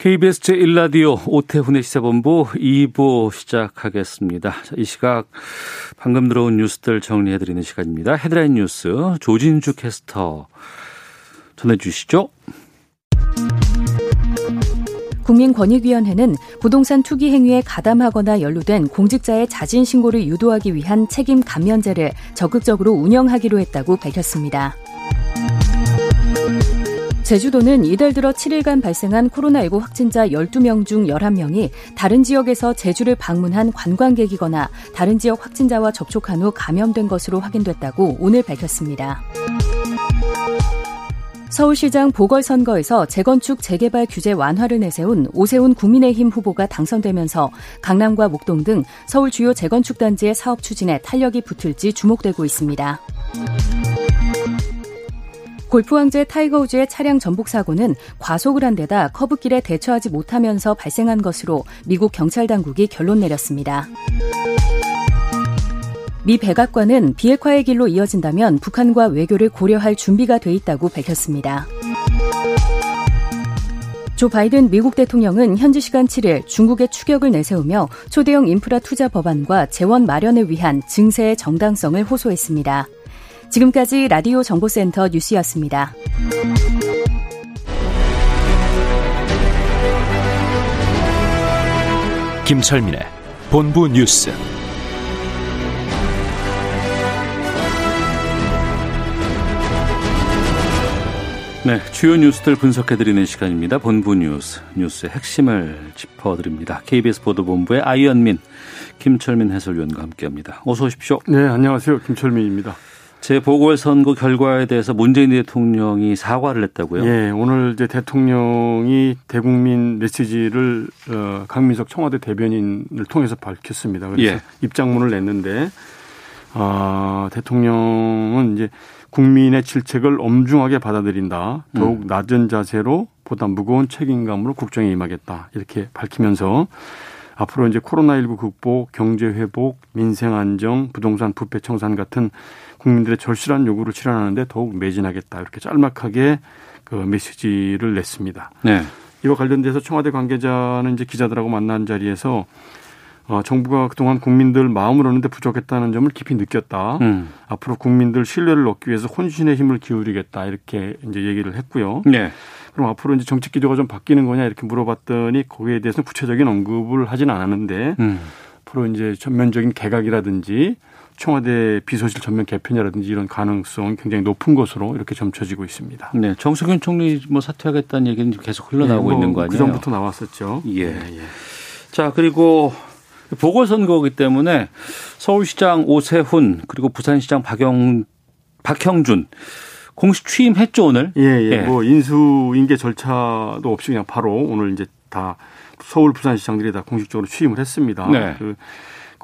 KBS 제1라디오 오태훈의 시사본부 2부 시작하겠습니다. 이 시각 방금 들어온 뉴스들 정리해드리는 시간입니다. 헤드라인 뉴스 조진주 캐스터 전해주시죠. 국민권익위원회는 부동산 투기 행위에 가담하거나 연루된 공직자의 자진 신고를 유도하기 위한 책임 감면제를 적극적으로 운영하기로 했다고 밝혔습니다. 제주도는 이달 들어 7일간 발생한 코로나19 확진자 12명 중 11명이 다른 지역에서 제주를 방문한 관광객이거나 다른 지역 확진자와 접촉한 후 감염된 것으로 확인됐다고 오늘 밝혔습니다. 서울시장 보궐선거에서 재건축 재개발 규제 완화를 내세운 오세훈 국민의힘 후보가 당선되면서 강남과 목동 등 서울 주요 재건축 단지의 사업 추진에 탄력이 붙을지 주목되고 있습니다. 골프 황제 타이거 우즈의 차량 전복 사고는 과속을 한 데다 커브길에 대처하지 못하면서 발생한 것으로 미국 경찰 당국이 결론 내렸습니다. 미 백악관은 비핵화의 길로 이어진다면 북한과 외교를 고려할 준비가 돼 있다고 밝혔습니다. 조 바이든 미국 대통령은 현지 시간 7일 중국의 추격을 내세우며 초대형 인프라 투자 법안과 재원 마련을 위한 증세의 정당성을 호소했습니다. 지금까지 라디오 정보센터 뉴스였습니다. 김철민의 본부 뉴스. 네, 주요 뉴스들 분석해드리는 시간입니다. 본부 뉴스, 뉴스의 핵심을 짚어드립니다. KBS 보도본부의 아이언민, 김철민 해설위원과 함께합니다. 어서 오십시오. 네, 안녕하세요. 김철민입니다. 재보궐선거 결과에 대해서 문재인 대통령이 사과를 했다고요? 예, 오늘 이제 대통령이 대국민 메시지를 어, 강민석 청와대 대변인을 통해서 밝혔습니다. 그래서 예. 입장문을 냈는데 어, 대통령은 이제 국민의 질책을 엄중하게 받아들인다. 더욱 음. 낮은 자세로 보다 무거운 책임감으로 국정에 임하겠다. 이렇게 밝히면서 앞으로 이제 코로나19 극복, 경제 회복, 민생 안정, 부동산 부패 청산 같은 국민들의 절실한 요구를 실현하는데 더욱 매진하겠다. 이렇게 짤막하게 그 메시지를 냈습니다. 네. 이와 관련돼서 청와대 관계자는 이제 기자들하고 만난 자리에서 어, 정부가 그동안 국민들 마음을 얻는데 부족했다는 점을 깊이 느꼈다. 음. 앞으로 국민들 신뢰를 얻기 위해서 혼신의 힘을 기울이겠다. 이렇게 이제 얘기를 했고요. 네. 그럼 앞으로 이제 정책 기조가 좀 바뀌는 거냐 이렇게 물어봤더니 거기에 대해서는 구체적인 언급을 하진 않았는데 음. 앞으로 이제 전면적인 개각이라든지 청와대 비서실 전면 개편이라든지 이런 가능성이 굉장히 높은 것으로 이렇게 점쳐지고 있습니다. 네, 정석윤 총리 뭐 사퇴하겠다는 얘기는 계속 흘러나오고 네, 뭐 있는 거 아니에요? 그 전부터 나왔었죠. 예. 네, 예. 자 그리고 보궐선거기 때문에 서울시장 오세훈 그리고 부산시장 박영 박형준 공식 취임했죠 오늘? 예, 예. 예. 뭐 인수인계 절차도 없이 그냥 바로 오늘 이제 다 서울 부산시장들이 다 공식적으로 취임을 했습니다. 네. 그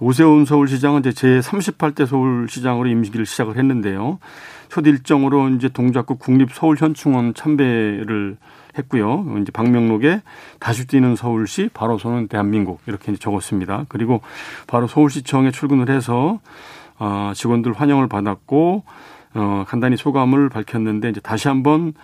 오세훈 서울시장은 이제 제 38대 서울시장으로 임기를 시작을 했는데요. 첫 일정으로 이제 동작구 국립서울현충원 참배를 했고요. 이제 방명록에 다시 뛰는 서울시, 바로 서는 대한민국 이렇게 적었습니다. 그리고 바로 서울시청에 출근을 해서 어, 직원들 환영을 받았고 어, 간단히 소감을 밝혔는데 이제 다시 한번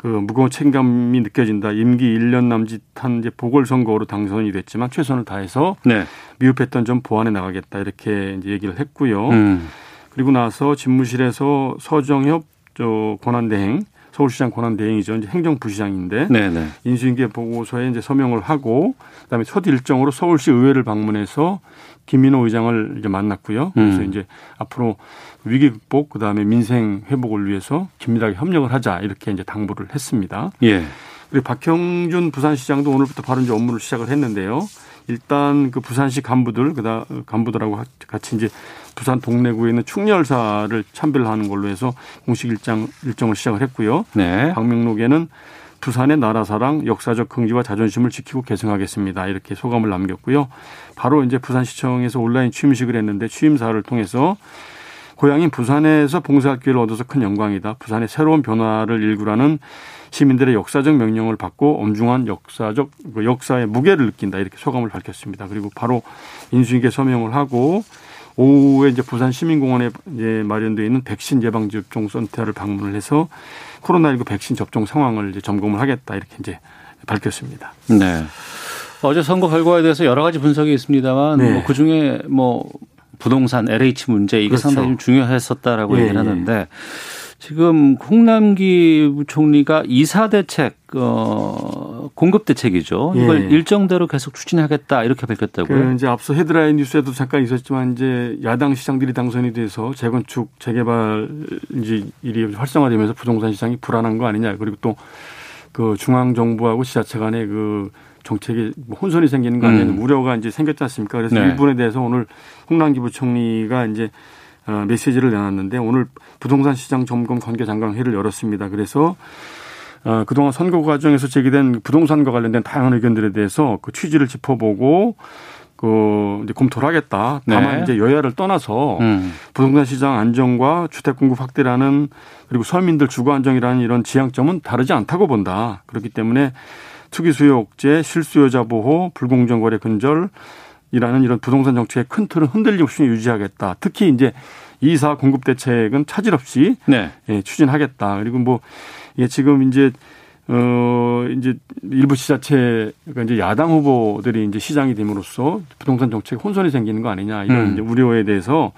그 무거운 책임감이 느껴진다. 임기 1년 남짓한 이제 보궐선거로 당선이 됐지만 최선을 다해서 네. 미흡했던 점 보완해 나가겠다 이렇게 이제 얘기를 했고요. 음. 그리고 나서 집무실에서 서정협 저 권한대행 서울시장 권한대행이죠. 이제 행정부시장인데 네네. 인수인계 보고서에 이제 서명을 하고 그다음에 첫 일정으로 서울시 의회를 방문해서 김민호 의장을 이제 만났고요. 그래서 음. 이제 앞으로 위기 극복 그다음에 민생 회복을 위해서 긴밀하게 협력을 하자 이렇게 이제 당부를 했습니다. 예. 그리고 박형준 부산시장도 오늘부터 바로 이제 업무를 시작을 했는데요. 일단 그 부산시 간부들 그다 간부들하고 같이 이제 부산 동래구에 있는 충렬사를 참배를 하는 걸로 해서 공식 일정 일정을 시작을 했고요. 네. 방명록에는 부산의 나라사랑, 역사적 긍지와 자존심을 지키고 계승하겠습니다. 이렇게 소감을 남겼고요. 바로 이제 부산시청에서 온라인 취임식을 했는데 취임사를 통해서 고향인 부산에서 봉사할 기회를 얻어서 큰 영광이다. 부산의 새로운 변화를 일구라는 시민들의 역사적 명령을 받고 엄중한 역사적 그 역사의 무게를 느낀다 이렇게 소감을 밝혔습니다. 그리고 바로 인수인계 서명을 하고 오후에 이제 부산 시민공원에 이제 마련되어 있는 백신 예방 접종 센터를 방문을 해서 코로나19 백신 접종 상황을 이제 점검을 하겠다 이렇게 이제 밝혔습니다. 네. 어제 선거 결과에 대해서 여러 가지 분석이 있습니다만 네. 뭐 그 중에 뭐 부동산 LH 문제 이게 그렇죠. 상당히 좀 중요했었다라고 예, 얘기를 하는데 예. 지금 홍남기 부총리가 이사 대책 어 공급 대책이죠. 이걸 예. 일정대로 계속 추진하겠다 이렇게 밝혔다고요. 그 이제 앞서 헤드라인 뉴스에도 잠깐 있었지만 이제 야당 시장들이 당선이 돼서 재건축 재개발 이제 일이 활성화되면서 부동산 시장이 불안한 거 아니냐. 그리고 또 그 중앙 정부하고 지자체 간의 그 정책이 뭐 혼선이 생기는 거 아니냐 음. 우려가 이제 생겼지 않습니까? 그래서 네. 이 부분에 대해서 오늘 홍남기 부총리가 이제 어, 메시지를 내놨는데 오늘 부동산 시장 점검 관계장관 회의를 열었습니다. 그래서 어, 그동안 선거 과정에서 제기된 부동산과 관련된 다양한 의견들에 대해서 그 취지를 짚어보고 그 이제 검토를 하겠다. 다만 네. 이제 여야를 떠나서 음. 부동산 시장 안정과 주택 공급 확대라는 그리고 서민들 주거 안정이라는 이런 지향점은 다르지 않다고 본다. 그렇기 때문에 투기 수요 억제, 실수요자 보호, 불공정 거래 근절 이라는 이런 부동산 정책의 큰 틀은 흔들림 없이 유지하겠다. 특히 이제 이사 공급 대책은 차질 없이 네. 예, 추진하겠다. 그리고 뭐 예, 지금 이제 어 이제 일부 지자체가 이제 야당 후보들이 이제 시장이 됨으로써 부동산 정책에 혼선이 생기는 거 아니냐 이런 음. 이제 우려에 대해서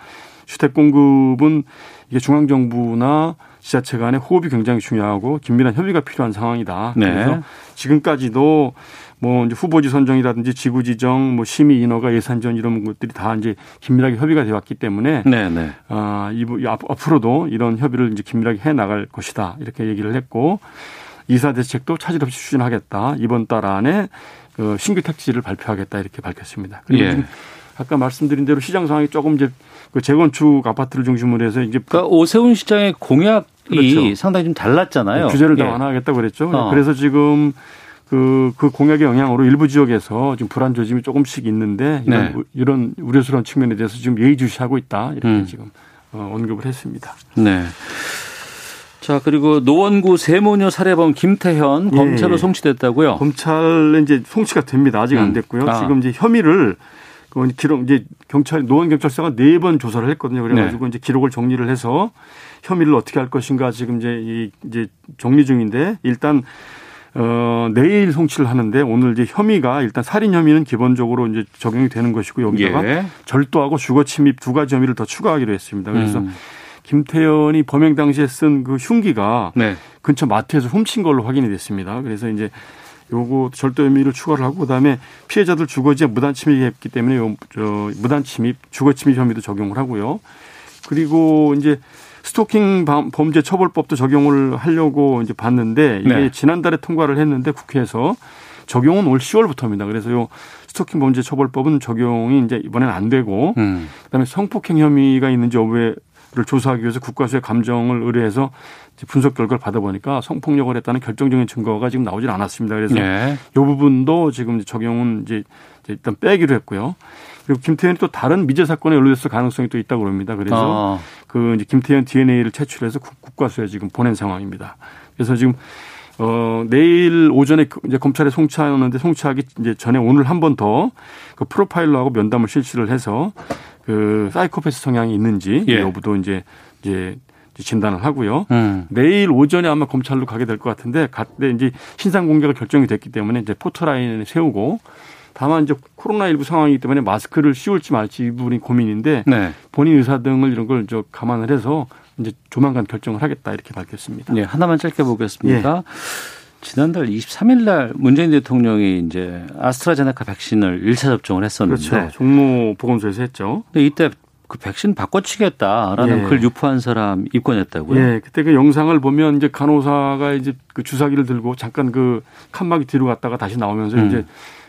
주택 공급은 이게 중앙 정부나 지자체 간의 호흡이 굉장히 중요하고 긴밀한 협의가 필요한 상황이다. 네. 그래서 지금까지도 뭐 이제 후보지 선정이라든지 지구 지정, 뭐 심의 인허가 예산 전 이런 것들이 다 이제 긴밀하게 협의가 되어 왔기 때문에 네, 네. 아, 이 앞으로도 이런 협의를 이제 긴밀하게 해 나갈 것이다. 이렇게 얘기를 했고 이사 대책도 차질 없이 추진하겠다. 이번 달 안에 그 신규 택지를 발표하겠다 이렇게 밝혔습니다. 그리고 예. 아까 말씀드린 대로 시장 상황이 조금 이제 그 재건축 아파트를 중심으로 해서 이제 그러니까 오세훈 시장의 공약이 그렇죠. 상당히 좀 달랐잖아요. 규제를 다 예. 완화하겠다고 그랬죠. 어. 그래서 지금 그, 그 공약의 영향으로 일부 지역에서 지금 불안 조짐이 조금씩 있는데 이런, 네. 이런 우려스러운 측면에 대해서 지금 예의주시하고 있다 이렇게 음. 지금 어, 언급을 했습니다. 네. 자 그리고 노원구 세모녀 살해범 김태현 예. 검찰로 송치됐다고요? 검찰에 이제 송치가 됩니다. 아직 음. 안 됐고요. 아. 지금 이제 혐의를 그 기록 이제 경찰 노원 경찰서가 네 번 조사를 했거든요. 그래가지고 네. 이제 기록을 정리를 해서 혐의를 어떻게 할 것인가 지금 이제 이 이제 정리 중인데 일단 어, 내일 송치를 하는데 오늘 이제 혐의가 일단 살인 혐의는 기본적으로 이제 적용이 되는 것이고 여기다가 예. 절도하고 주거 침입 두 가지 혐의를 더 추가하기로 했습니다. 그래서 음. 김태현이 범행 당시에 쓴 그 흉기가 네. 근처 마트에서 훔친 걸로 확인이 됐습니다. 그래서 이제 요거 절도 혐의를 추가를 하고 그다음에 피해자들 주거지에 무단 침입했기 때문에 요, 저 무단 침입, 주거 침입 혐의도 적용을 하고요. 그리고 이제 스토킹 범죄 처벌법도 적용을 하려고 이제 봤는데 이게 네. 지난달에 통과를 했는데 국회에서 적용은 올 10월부터입니다. 그래서 요 스토킹 범죄 처벌법은 적용이 이제 이번에는 안 되고 음. 그다음에 성폭행 혐의가 있는지 여부 를 조사하기 위해서 국가수의 감정을 의뢰해서 분석 결과를 받아보니까 성폭력을 했다는 결정적인 증거가 지금 나오질 않았습니다. 그래서 네. 이 부분도 지금 적용은 이제 일단 빼기로 했고요. 그리고 김태현이 또 다른 미제 사건에 연루됐을 가능성이 또 있다고 합니다. 그래서 아. 그 이제 김태현 DNA를 채취해서 국과수에 지금 보낸 상황입니다. 그래서 지금 어 내일 오전에 그 이제 검찰에 송치하는데 송치하기 이제 전에 오늘 한 번 더 그 프로파일러하고 면담을 실시를 해서 그 사이코패스 성향이 있는지 예. 여부도 이제 이제 진단을 하고요. 음. 내일 오전에 아마 검찰로 가게 될 것 같은데 갔때 이제 신상 공개가 결정이 됐기 때문에 이제 포토라인을 세우고 다만 이제 코로나19 상황이기 때문에 마스크를 씌울지 말지 이 부분이 고민인데 네. 본인 의사 등을 이런 걸 저 감안을 해서 이제 조만간 결정을 하겠다 이렇게 밝혔습니다. 네, 하나만 짧게 보겠습니다. 예. 지난달 23일 날 문재인 대통령이 이제 아스트라제네카 백신을 1차 접종을 했었는데 그렇죠. 종로 보건소에서 했죠. 근데 이때 그 백신 바꿔치겠다라는 예. 글 유포한 사람 입건했다고요? 예, 그때 그 영상을 보면 이제 간호사가 이제 그 주사기를 들고 잠깐 그 칸막이 뒤로 갔다가 다시 나오면서 음. 이제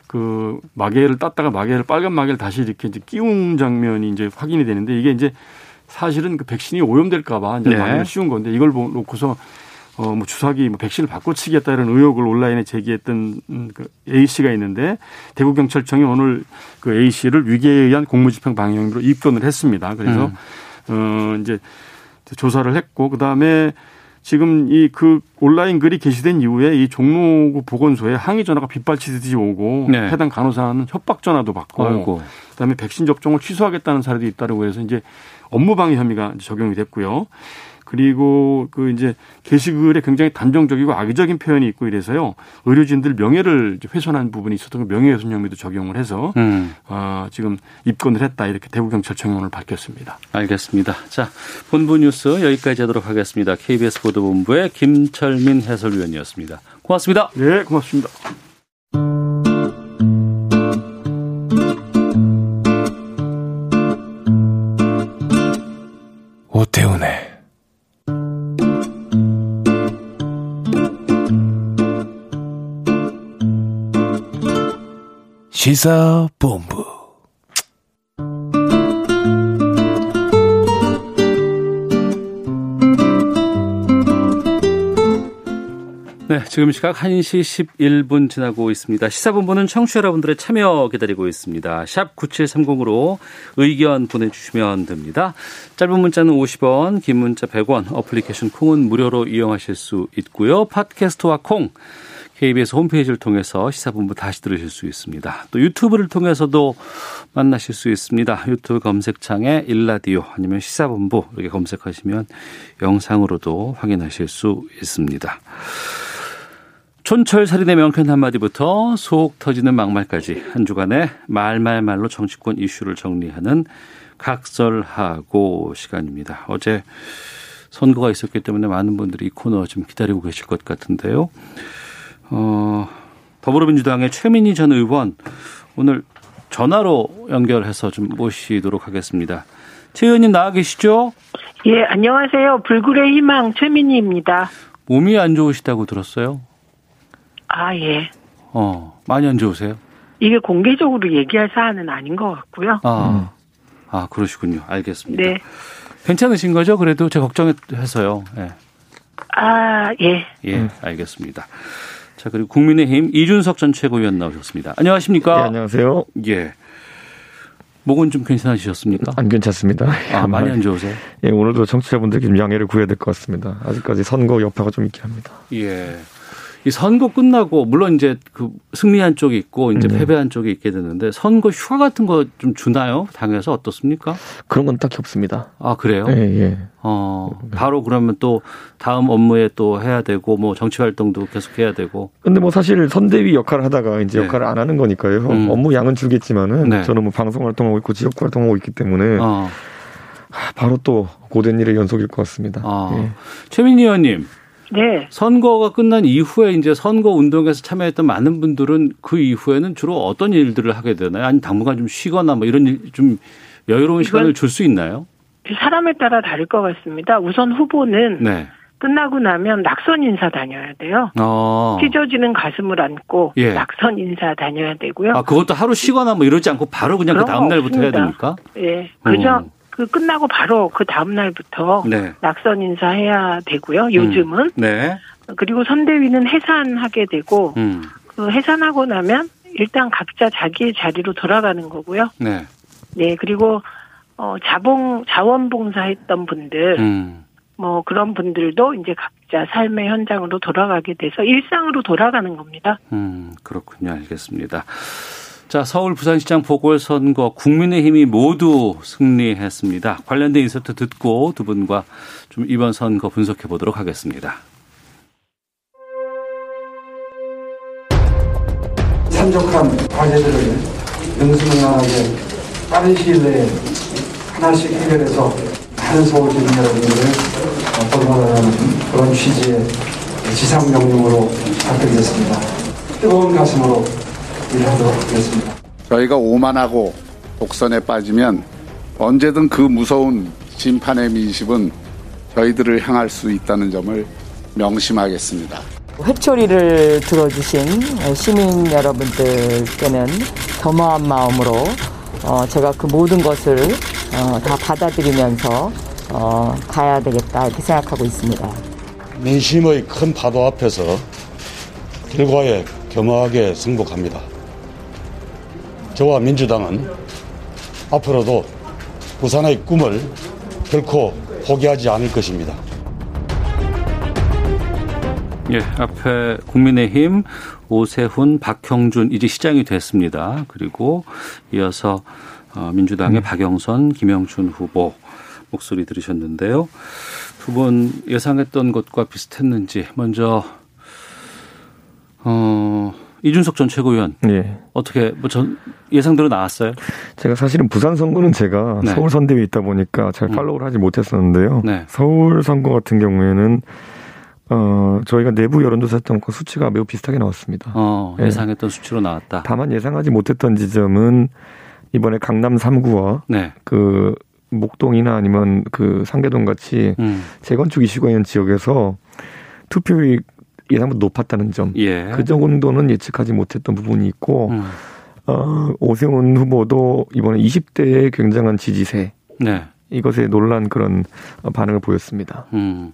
그 마개를 땄다가 마개를 빨간 마개를 다시 이렇게 이제 끼운 장면이 이제 확인이 되는데 이게 이제 사실은 그 백신이 오염될까봐 이제 네. 마개를 씌운 건데 이걸 놓고서 어, 뭐 주사기, 뭐 백신을 바꿔치기했다 이런 의혹을 온라인에 제기했던 음, 그 A 씨가 있는데 대구 경찰청이 오늘 그 A 씨를 위계에 의한 공무집행 방해 혐의로 입건을 했습니다. 그래서 음. 어 이제 조사를 했고 그 다음에 지금 이 그 온라인 글이 게시된 이후에 이 종로구 보건소에 항의 전화가 빗발치듯이 오고 네. 해당 간호사는 협박 전화도 받고 아이고. 그다음에 백신 접종을 취소하겠다는 사례도 있다고 해서 이제 업무방해 혐의가 적용이 됐고요. 그리고 그 이제 게시글에 굉장히 단정적이고 악의적인 표현이 있고 이래서요 의료진들 명예를 훼손한 부분이 있었던 그 명예훼손 혐의도 적용을 해서 음. 어, 지금 입건을 했다 이렇게 대구 경찰청이 오늘 밝혔습니다. 알겠습니다. 자 본부 뉴스 여기까지 하도록 하겠습니다. KBS 보도본부의 김철민 해설위원이었습니다. 고맙습니다. 네, 고맙습니다. 시사본부 네, 지금 시각 1시 11분 지나고 있습니다. 시사본부는 청취자 여러분들의 참여 기다리고 있습니다. 샵 9730으로 의견 보내주시면 됩니다. 짧은 문자는 50원, 긴 문자 100원, 어플리케이션 콩은 무료로 이용하실 수 있고요. 팟캐스트와 콩, KBS 홈페이지를 통해서 시사본부 다시 들으실 수 있습니다. 또 유튜브를 통해서도 만나실 수 있습니다. 유튜브 검색창에 일라디오 아니면 시사본부 이렇게 검색하시면 영상으로도 확인하실 수 있습니다. 촌철살인의 명쾌한 한마디부터 속 터지는 막말까지 한 주간의 말말말로 정치권 이슈를 정리하는 각설하고 시간입니다. 어제 선거가 있었기 때문에 많은 분들이 이 코너 좀 기다리고 계실 것 같은데요. 어, 더불어민주당의 최민희 전 의원 오늘 전화로 연결해서 좀 모시도록 하겠습니다. 최 의원님 나와 계시죠? 예, 안녕하세요. 불굴의 희망 최민희입니다. 몸이 안 좋으시다고 들었어요? 아, 예. 어, 많이 안 좋으세요? 이게 공개적으로 얘기할 사안은 아닌 것 같고요. 아, 아 그러시군요. 알겠습니다. 네. 괜찮으신 거죠? 그래도 제가 걱정해서요. 예. 아, 예. 예, 알겠습니다. 자, 그리고 국민의힘 이준석 전 최고위원 나오셨습니다. 안녕하십니까? 네, 안녕하세요. 예. 목은 좀 괜찮으셨습니까? 안 괜찮습니다. 아, 많이 안 좋으세요? 예, 오늘도 청취자분들께 좀 양해를 구해야 될 것 같습니다. 아직까지 선거 여파가 좀 있긴 합니다. 예. 이 선거 끝나고 물론 이제 그 승리한 쪽이 있고 이제 네. 패배한 쪽이 있게 되는데 선거 휴가 같은 거 좀 주나요? 당에서 어떻습니까? 그런 건 딱히 없습니다. 아 그래요? 예, 예. 어 바로 그러면 또 다음 업무에 또 해야 되고 뭐 정치 활동도 계속 해야 되고. 근데 뭐 사실 선대위 역할을 하다가 이제 네. 역할을 안 하는 거니까요. 음. 업무 양은 줄겠지만은 네. 저는 뭐 방송 활동하고 있고 지역 활동하고 있기 때문에. 어. 바로 또 고된 일의 연속일 것 같습니다. 아. 예. 최민희 의원님. 네. 선거가 끝난 이후에 이제 선거 운동에서 참여했던 많은 분들은 그 이후에는 주로 어떤 일들을 하게 되나요? 아니 당분간 좀 쉬거나 뭐 이런 일, 좀 여유로운 시간을 줄 수 있나요? 사람에 따라 다를 것 같습니다. 우선 후보는 네. 끝나고 나면 낙선 인사 다녀야 돼요. 어. 찢어지는 가슴을 안고 예. 낙선 인사 다녀야 되고요. 아 그것도 하루 쉬거나 뭐 이러지 않고 바로 그냥 그 다음 날부터 해야 됩니까? 예. 그저 음. 그 끝나고 바로 그 다음 날부터 네. 낙선 인사해야 되고요. 요즘은. 음. 네. 그리고 선대위는 해산하게 되고 음. 그 해산하고 나면 일단 각자 자기의 자리로 돌아가는 거고요. 네. 네. 그리고 어 자봉 자원봉사했던 분들 음. 뭐 그런 분들도 이제 각자 삶의 현장으로 돌아가게 돼서 일상으로 돌아가는 겁니다. 음, 그렇군요. 알겠습니다. 자, 서울 부산시장 보궐선거 국민의힘이 모두 승리했습니다. 관련된 인서트 듣고 두 분과 좀 이번 선거 분석해 보도록 하겠습니다. 산적한 과제들을 능수능란하게 빠른 시일 내에 하나씩 해결해서 많은 서울 주민 여러분들을 보존하라는 그런 취지의 지상 명령으로 답변드렸습니다. 뜨거운 가슴으로 하겠습니다. 저희가 오만하고 독선에 빠지면 언제든 그 무서운 심판의 민심은 저희들을 향할 수 있다는 점을 명심하겠습니다. 회초리를 들어주신 시민 여러분들께는 겸허한 마음으로 어, 제가 그 모든 것을 어, 다 받아들이면서 어, 가야 되겠다 이렇게 생각하고 있습니다. 민심의 큰 파도 앞에서 결과에 겸허하게 승복합니다. 저와 민주당은 앞으로도 부산의 꿈을 결코 포기하지 않을 것입니다. 예, 앞에 국민의힘 오세훈, 박형준 이제 시장이 됐습니다. 그리고 이어서 어, 민주당의 음. 박영선, 김영춘 후보 목소리 들으셨는데요. 두 분 예상했던 것과 비슷했는지 먼저 어 이준석 전 최고위원 예. 어떻게 뭐 전 예상대로 나왔어요? 제가 사실은 부산 선거는 제가 네. 서울 선대위에 있다 보니까 잘 음. 팔로우를 하지 못했었는데요. 네. 서울 선거 같은 경우에는 어, 저희가 내부 여론조사 했던 그 수치가 매우 비슷하게 나왔습니다. 어, 예. 예상했던 예. 수치로 나왔다. 다만 예상하지 못했던 지점은 이번에 강남 3구와 네. 그 목동이나 아니면 그 상계동 같이 음. 재건축 이슈가 있는 지역에서 투표율이 예상보다 높았다는 점. 예. 그 정도는 예측하지 못했던 부분이 있고, 음. 어, 오세훈 후보도 이번에 20대의 굉장한 지지세. 네. 이것에 놀란 그런 반응을 보였습니다. 음.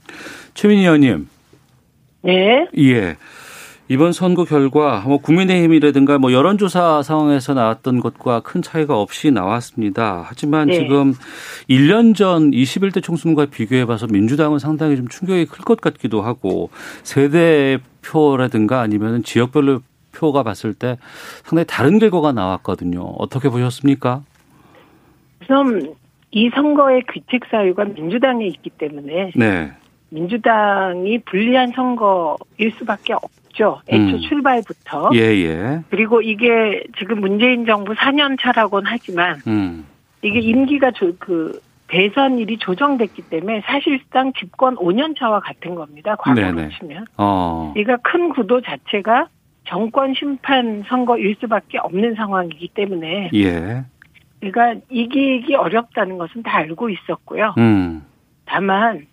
최민희 의원님. 네. 예. 이번 선거 결과 뭐 국민의힘이라든가 뭐 여론조사 상황에서 나왔던 것과 큰 차이가 없이 나왔습니다. 하지만 네. 지금 1년 전 21대 총선과 비교해 봐서 민주당은 상당히 좀 충격이 클 것 같기도 하고 세대 표라든가 아니면 지역별로 표가 봤을 때 상당히 다른 결과가 나왔거든요. 어떻게 보셨습니까? 우선 이 선거의 귀책 사유가 민주당에 있기 때문에 네. 민주당이 불리한 선거일 수밖에 없 죠. 애초 음. 출발부터. 예, 예. 그리고 이게 지금 문재인 정부 4년 차라고는 하지만 음. 이게 임기가 조, 그 대선일이 조정됐기 때문에 사실상 집권 5년 차와 같은 겁니다. 과거로 치면. 어. 그러니까 큰 구도 자체가 정권 심판 선거일 수밖에 없는 상황이기 때문에. 예. 그러니까 이기기 어렵다는 것은 다 알고 있었고요. 음. 다만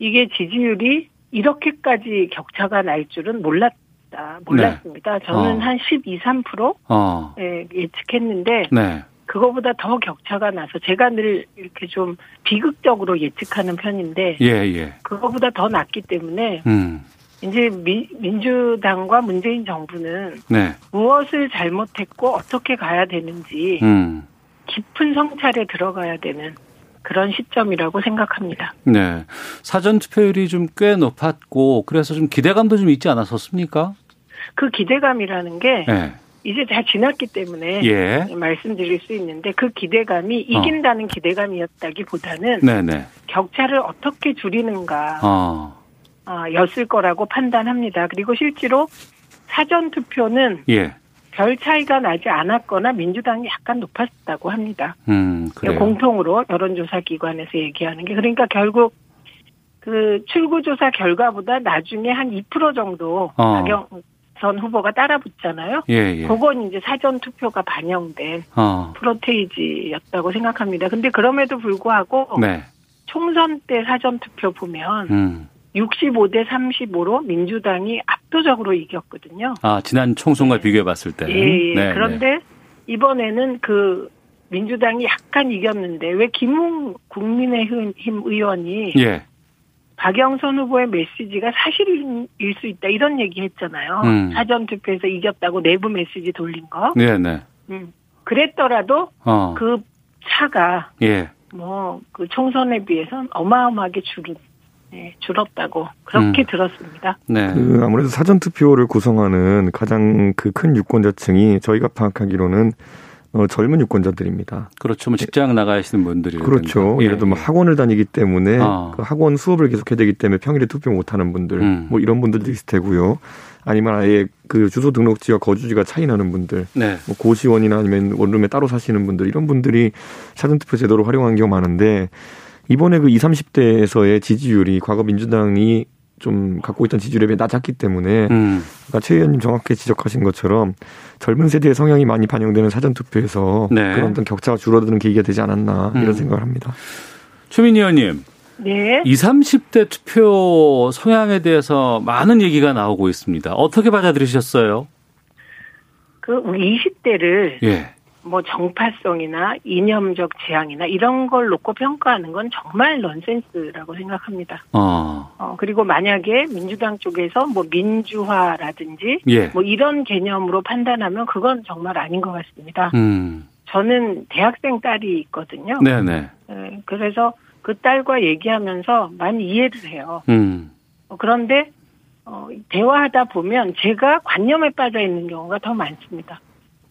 이게 지지율이 이렇게까지 격차가 날 줄은 몰랐다. 몰랐습니다. 네. 저는 어. 한 12, 3% 어. 예, 예측했는데 네. 그거보다 더 격차가 나서 제가 늘 이렇게 좀 비극적으로 예측하는 편인데 예, 예. 그거보다 더 낮기 때문에 음. 이제 미, 민주당과 문재인 정부는 네. 무엇을 잘못했고 어떻게 가야 되는지 음. 깊은 성찰에 들어가야 되는 그런 시점이라고 생각합니다. 네. 사전 투표율이 좀 꽤 높았고 그래서 좀 기대감도 좀 있지 않았었습니까? 그 기대감이라는 게 네. 이제 다 지났기 때문에 예. 말씀드릴 수 있는데 그 기대감이 어. 이긴다는 어. 기대감이었다기보다는 네네. 격차를 어떻게 줄이는가 어. 어, 였을 거라고 판단합니다. 그리고 실제로 사전 투표는 예. 별 차이가 나지 않았거나 민주당이 약간 높았다고 합니다. 음, 공통으로 여론조사 기관에서 얘기하는 게 그러니까 결국 그 출구조사 결과보다 나중에 한 2% 정도 어. 박영선 후보가 따라붙잖아요. 예, 예. 그건 이제 사전 투표가 반영된 어. 프로테이지였다고 생각합니다. 근데 그럼에도 불구하고 네. 총선 때 사전 투표 보면 음. 65대 35로 민주당이 압도적으로 이겼거든요. 아, 지난 총선과 네. 비교해 봤을 때. 예, 예. 네, 그런데 네. 이번에는 그 민주당이 약간 이겼는데 왜 김웅 국민의힘 의원이 예. 박영선 후보의 메시지가 사실일 수 있다 이런 얘기 했잖아요. 음. 사전 투표에서 이겼다고 내부 메시지 돌린 거. 네, 네. 음. 그랬더라도 어. 그 차가 예. 뭐그 총선에 비해서는 어마어마하게 줄은 네, 줄었다고 그렇게 음. 들었습니다. 네. 그 아무래도 사전 투표를 구성하는 가장 그 큰 유권자층이 저희가 파악하기로는 어, 젊은 유권자들입니다. 그렇죠. 뭐 직장 나가시는 분들이 그렇죠. 예, 예를 들어 뭐 예. 학원을 다니기 때문에 아. 그 학원 수업을 계속해야 되기 때문에 평일에 투표 못 하는 분들 음. 뭐 이런 분들도 있을 테고요. 아니면 아예 그 주소 등록지와 거주지가 차이 나는 분들, 네. 뭐 고시원이나 아니면 원룸에 따로 사시는 분들 이런 분들이 사전 투표 제도를 활용하는 경우가 많은데 이번에 그 20, 30대에서의 지지율이 과거 민주당이 좀 갖고 있던 지지율에 비해 낮았기 때문에 음. 아까 최 의원님 정확히 지적하신 것처럼 젊은 세대의 성향이 많이 반영되는 사전 투표에서 네. 그런 어떤 격차가 줄어드는 계기가 되지 않았나 이런 음. 생각을 합니다. 최민희 의원님. 네. 20, 30대 투표 성향에 대해서 많은 얘기가 나오고 있습니다. 어떻게 받아들이셨어요? 그 20대를 예. 뭐 정파성이나 이념적 지향이나 이런 걸 놓고 평가하는 건 정말 넌센스라고 생각합니다. 어. 어 그리고 만약에 민주당 쪽에서 뭐 민주화라든지 예. 뭐 이런 개념으로 판단하면 그건 정말 아닌 것 같습니다. 음. 저는 대학생 딸이 있거든요. 네네. 네, 그래서 그 딸과 얘기하면서 많이 이해를 해요. 음. 어, 그런데 어, 대화하다 보면 제가 관념에 빠져 있는 경우가 더 많습니다.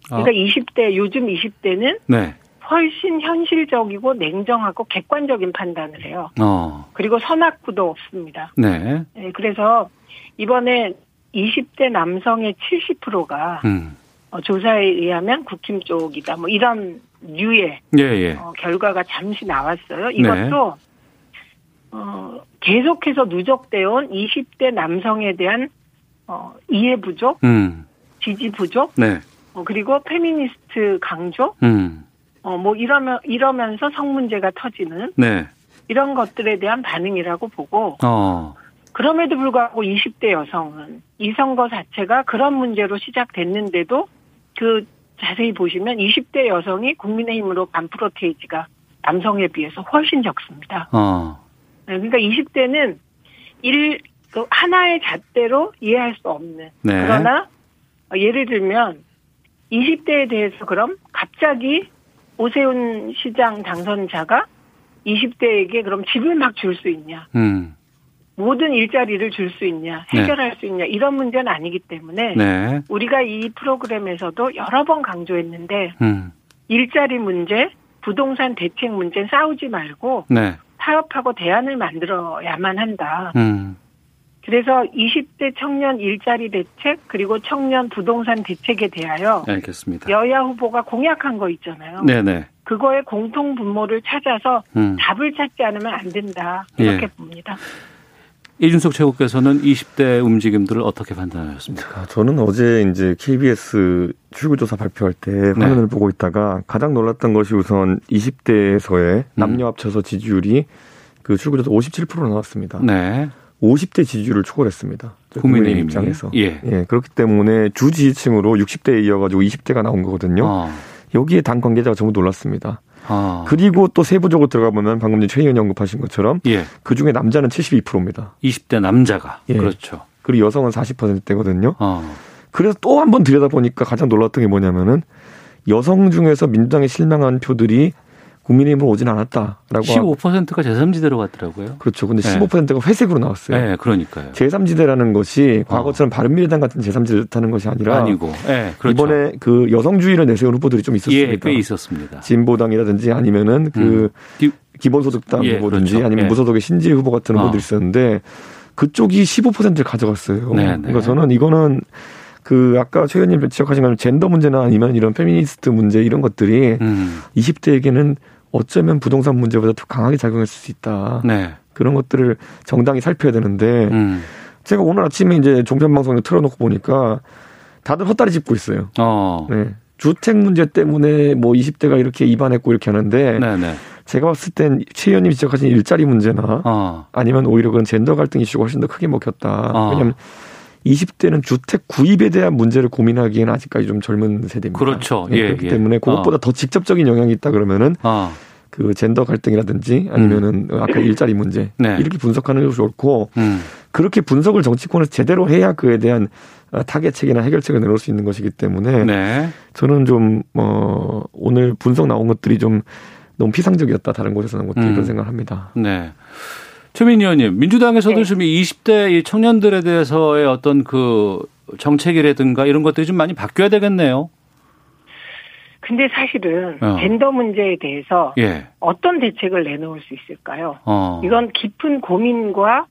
그러니까 아. 20대 요즘 20대는 네. 훨씬 현실적이고 냉정하고 객관적인 판단을 해요. 어. 그리고 선악구도 없습니다. 네. 네. 그래서 이번에 20대 남성의 70%가 음. 어, 조사에 의하면 국힘 쪽이다. 뭐 이런 류의 예, 예. 어, 결과가 잠시 나왔어요. 이것도 네. 어, 계속해서 누적되어 온 20대 남성에 대한 어, 이해 부족, 음. 지지 부족, 네. 어, 그리고 페미니스트 강조, 음. 어, 뭐 이러면 이러면서 성 문제가 터지는 네. 이런 것들에 대한 반응이라고 보고. 어. 그럼에도 불구하고 20대 여성은 이 선거 자체가 그런 문제로 시작됐는데도 그 자세히 보시면 20대 여성이 국민의힘으로 간 프로테이지가 남성에 비해서 훨씬 적습니다. 어. 네, 그러니까 20대는 일, 그 하나의 잣대로 이해할 수 없는. 네. 그러나 예를 들면 20대에 대해서 그럼 갑자기 오세훈 시장 당선자가 20대에게 그럼 집을 막 줄 수 있냐? 음. 모든 일자리를 줄 수 있냐? 네. 해결할 네. 수 있냐? 이런 문제는 아니기 때문에 네. 우리가 이 프로그램에서도 여러 번 강조했는데 음. 일자리 문제, 부동산 대책 문제 싸우지 말고 네. 타협하고 대안을 만들어야만 한다. 음. 그래서 20대 청년 일자리 대책 그리고 청년 부동산 대책에 대하여 알겠습니다. 여야 후보가 공약한 거 있잖아요. 네네. 그거의 공통 분모를 찾아서 음. 답을 찾지 않으면 안 된다 이렇게 예. 봅니다. 이준석 최고께서는 20대 움직임들을 어떻게 판단하셨습니까? 저는 어제 이제 KBS 출구조사 발표할 때 화면을 네. 보고 있다가 가장 놀랐던 것이 우선 20대에서의 음. 남녀 합쳐서 지지율이 그 출구조사 57% 나왔습니다. 네. 50대 지지율을 초월했습니다. 국민의 입장에서. 예. 예. 그렇기 때문에 주 지지층으로 60대에 이어가지고 20대가 나온 거거든요. 어. 여기에 당 관계자가 전부 놀랐습니다. 아. 그리고 또 세부적으로 들어가 보면 방금 전 최 의원이 언급하신 것처럼 예. 그 중에 남자는 72%입니다. 20대 남자가 예. 그렇죠. 그리고 여성은 40%대거든요. 어. 그래서 또 한 번 들여다 보니까 가장 놀랐던 게 뭐냐면은 여성 중에서 민주당에 실망한 표들이 국민의힘으로 오진 않았다라고. 15%가 제3지대로 갔더라고요. 그렇죠. 근데 네. 15%가 회색으로 나왔어요. 네, 그러니까요. 제3지대라는 것이 어. 과거처럼 바른미래당 같은 제3지대를 타는 것이 아니라 아니고. 네, 그렇죠. 이번에 그 여성주의를 내세운 후보들이 좀 있었습니다. 예, 꽤 있었습니다. 진보당이라든지 아니면은 그 음. 기본소득당 예, 후보든지 그렇죠. 아니면 예. 무소속의 신지 후보 같은 어. 후보들이 있었는데 그쪽이 15%를 가져갔어요. 네, 네. 그러니까 저는 이거는 그 아까 최 의원님 지적하신 것처럼 젠더 문제나 아니면 이런 페미니스트 문제 이런 것들이 음. 20대에게는 어쩌면 부동산 문제보다 더 강하게 작용했을 수 있다. 네. 그런 것들을 정당히 살펴야 되는데 음. 제가 오늘 아침에 이제 종편 방송에 틀어놓고 보니까 다들 헛다리 짚고 있어요. 어. 네. 주택 문제 때문에 뭐 20대가 이렇게 입안했고 이렇게 하는데 네네. 네. 제가 봤을 땐 최 의원님이 지적하신 일자리 문제나 어. 아니면 오히려 그런 젠더 갈등 이슈가 훨씬 더 크게 먹혔다. 어. 왜냐하면 20대는 주택 구입에 대한 문제를 고민하기에는 아직까지 좀 젊은 세대입니다. 그렇죠. 예, 그렇기 예. 때문에 그것보다 어. 더 직접적인 영향이 있다 그러면은 어. 그 젠더 갈등이라든지 아니면은 음. 아까 일자리 문제 네. 이렇게 분석하는 것이 옳고 음. 그렇게 분석을 정치권에서 제대로 해야 그에 대한 타겟책이나 해결책을 내놓을 수 있는 것이기 때문에 네. 저는 좀 어, 오늘 분석 나온 것들이 좀 너무 피상적이었다 다른 곳에서 나온 것들 음. 이런 생각을 합니다. 네. 최민 의원님, 민주당에서도 네. 지금 20대 청년들에 대해서의 어떤 그 정책이라든가 이런 것들이 좀 많이 바뀌어야 되겠네요. 근데 사실은 어. 젠더 문제에 대해서 예. 어떤 대책을 내놓을 수 있을까요? 어. 이건 깊은 고민과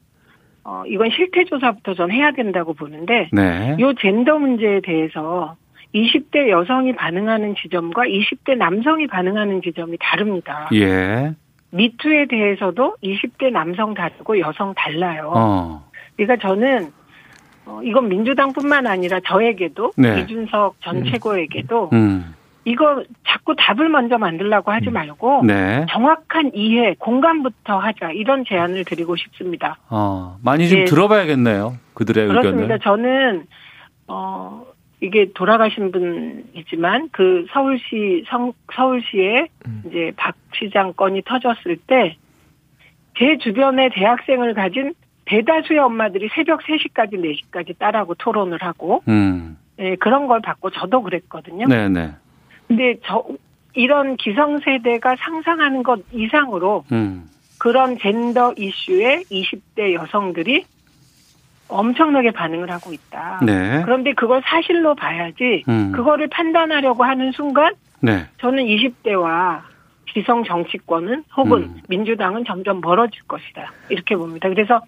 어, 이건 실태조사부터 전 해야 된다고 보는데, 네. 이 젠더 문제에 대해서 20대 여성이 반응하는 지점과 20대 남성이 반응하는 지점이 다릅니다. 예. 미투에 대해서도 20대 남성 다르고 여성 달라요. 어. 그러니까 저는 어, 이건 민주당뿐만 아니라 저에게도 네. 이준석 전 음. 최고에게도 음. 이거 자꾸 답을 먼저 만들라고 하지 음. 말고 네. 정확한 이해, 공감부터 하자 이런 제안을 드리고 싶습니다. 어, 많이 좀 예. 들어봐야겠네요. 그들의 그렇습니다. 의견을. 저는 어 이게 돌아가신 분이지만 그 서울시 성, 서울시에 음. 이제 박 시장 건이 터졌을 때 제 주변에 대학생을 가진 대다수의 엄마들이 새벽 3시까지 4시까지 딸하고 토론을 하고 음. 네, 그런 걸 받고 저도 그랬거든요. 네네. 네. 근데 저 이런 기성세대가 상상하는 것 이상으로 음. 그런 젠더 이슈에 20대 여성들이 엄청나게 반응을 하고 있다. 네. 그런데 그걸 사실로 봐야지 음. 그거를 판단하려고 하는 순간 네. 저는 20대와 기성 정치권은 혹은 음. 민주당은 점점 멀어질 것이다. 이렇게 봅니다. 그래서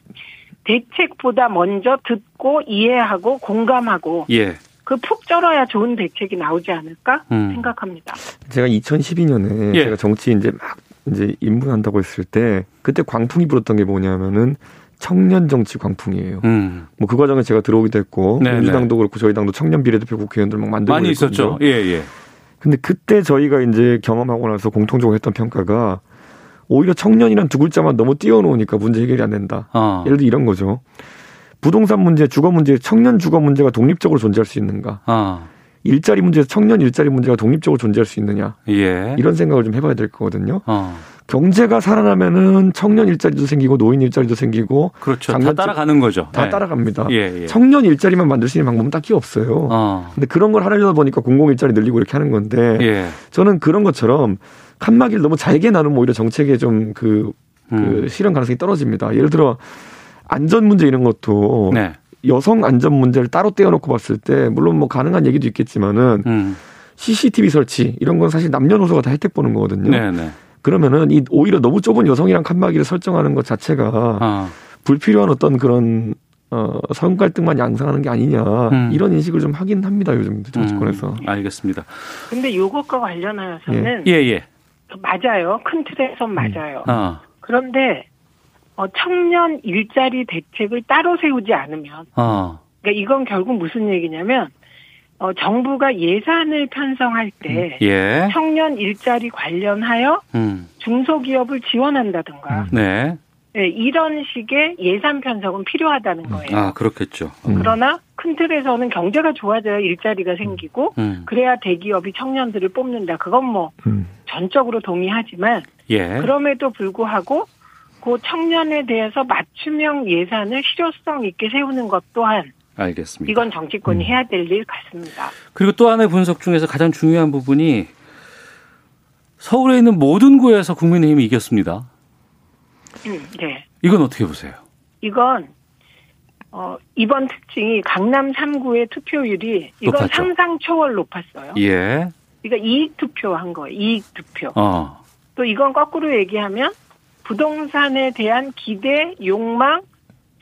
대책보다 먼저 듣고 이해하고 공감하고 예. 그푹 쩔어야 좋은 대책이 나오지 않을까 음. 생각합니다. 제가 2012년에 예. 제가 정치 이제 막 이제 입문한다고 했을 때 그때 광풍이 불었던 게 뭐냐면은 청년 정치 광풍이에요. 음. 뭐그 과정에 제가 들어오기도 했고 네네. 민주당도 그렇고 저희 당도 청년 비례대표 국회의원들 막 만들고 많이 있었죠. 예, 예. 근데 그때 저희가 이제 경험하고 나서 공통적으로 했던 평가가 오히려 청년이란 두 글자만 너무 띄워놓으니까 문제 해결이 안 된다. 어. 예를 들어 이런 거죠. 부동산 문제, 주거 문제, 청년 주거 문제가 독립적으로 존재할 수 있는가? 어. 일자리 문제에서 청년 일자리 문제가 독립적으로 존재할 수 있느냐? 예. 이런 생각을 좀 해봐야 될 거거든요. 어. 경제가 살아나면은 청년 일자리도 생기고 노인 일자리도 생기고 그렇죠. 다 따라가는 거죠. 다 네. 따라갑니다. 예, 예. 청년 일자리만 만들 수 있는 방법은 딱히 없어요. 어. 근데 그런 걸 하려다 보니까 공공 일자리 늘리고 이렇게 하는 건데 예. 저는 그런 것처럼 칸막이를 너무 잘게 나누면 오히려 정책에 좀그 그 음. 실현 가능성이 떨어집니다. 예를 들어 안전 문제 이런 것도 네. 여성 안전 문제를 따로 떼어놓고 봤을 때 물론 뭐 가능한 얘기도 있겠지만은 음. CCTV 설치 이런 건 사실 남녀노소가 다 혜택 보는 거거든요. 네네. 네. 그러면은 이 오히려 너무 좁은 여성이랑 칸막이를 설정하는 것 자체가 아. 불필요한 어떤 그런 어, 성 갈등만 양상하는 게 아니냐 음. 이런 인식을 좀 하긴 합니다 요즘 정치권에서. 음, 알겠습니다. 근데 요것과 관련하여서는 예, 예. 예. 맞아요. 큰 틀에서 맞아요. 음. 어. 그런데 어, 청년 일자리 대책을 따로 세우지 않으면, 어. 그러니까 이건 결국 무슨 얘기냐면 어, 정부가 예산을 편성할 때 음, 예. 청년 일자리 관련하여 음. 중소기업을 지원한다든가 음. 네. 네. 이런 식의 예산 편성은 필요하다는 음. 거예요. 아 그렇겠죠. 음. 그러나 큰 틀에서는 경제가 좋아져야 일자리가 생기고 음. 그래야 대기업이 청년들을 뽑는다. 그건 뭐 전적으로 동의하지만 예. 그럼에도 불구하고 그 청년에 대해서 맞춤형 예산을 실효성 있게 세우는 것 또한 알겠습니다. 이건 정치권이 음. 해야 될 일 같습니다. 그리고 또 하나의 분석 중에서 가장 중요한 부분이 서울에 있는 모든 구에서 국민의힘이 이겼습니다. 음, 네. 이건 어떻게 보세요? 이건 어, 이번 특징이 강남 3구의 투표율이 이건 높았죠. 상상 초월 높았어요. 예. 그러니까 이익 투표한 거예요. 이익 투표. 어. 또 이건 거꾸로 얘기하면 부동산에 대한 기대, 욕망,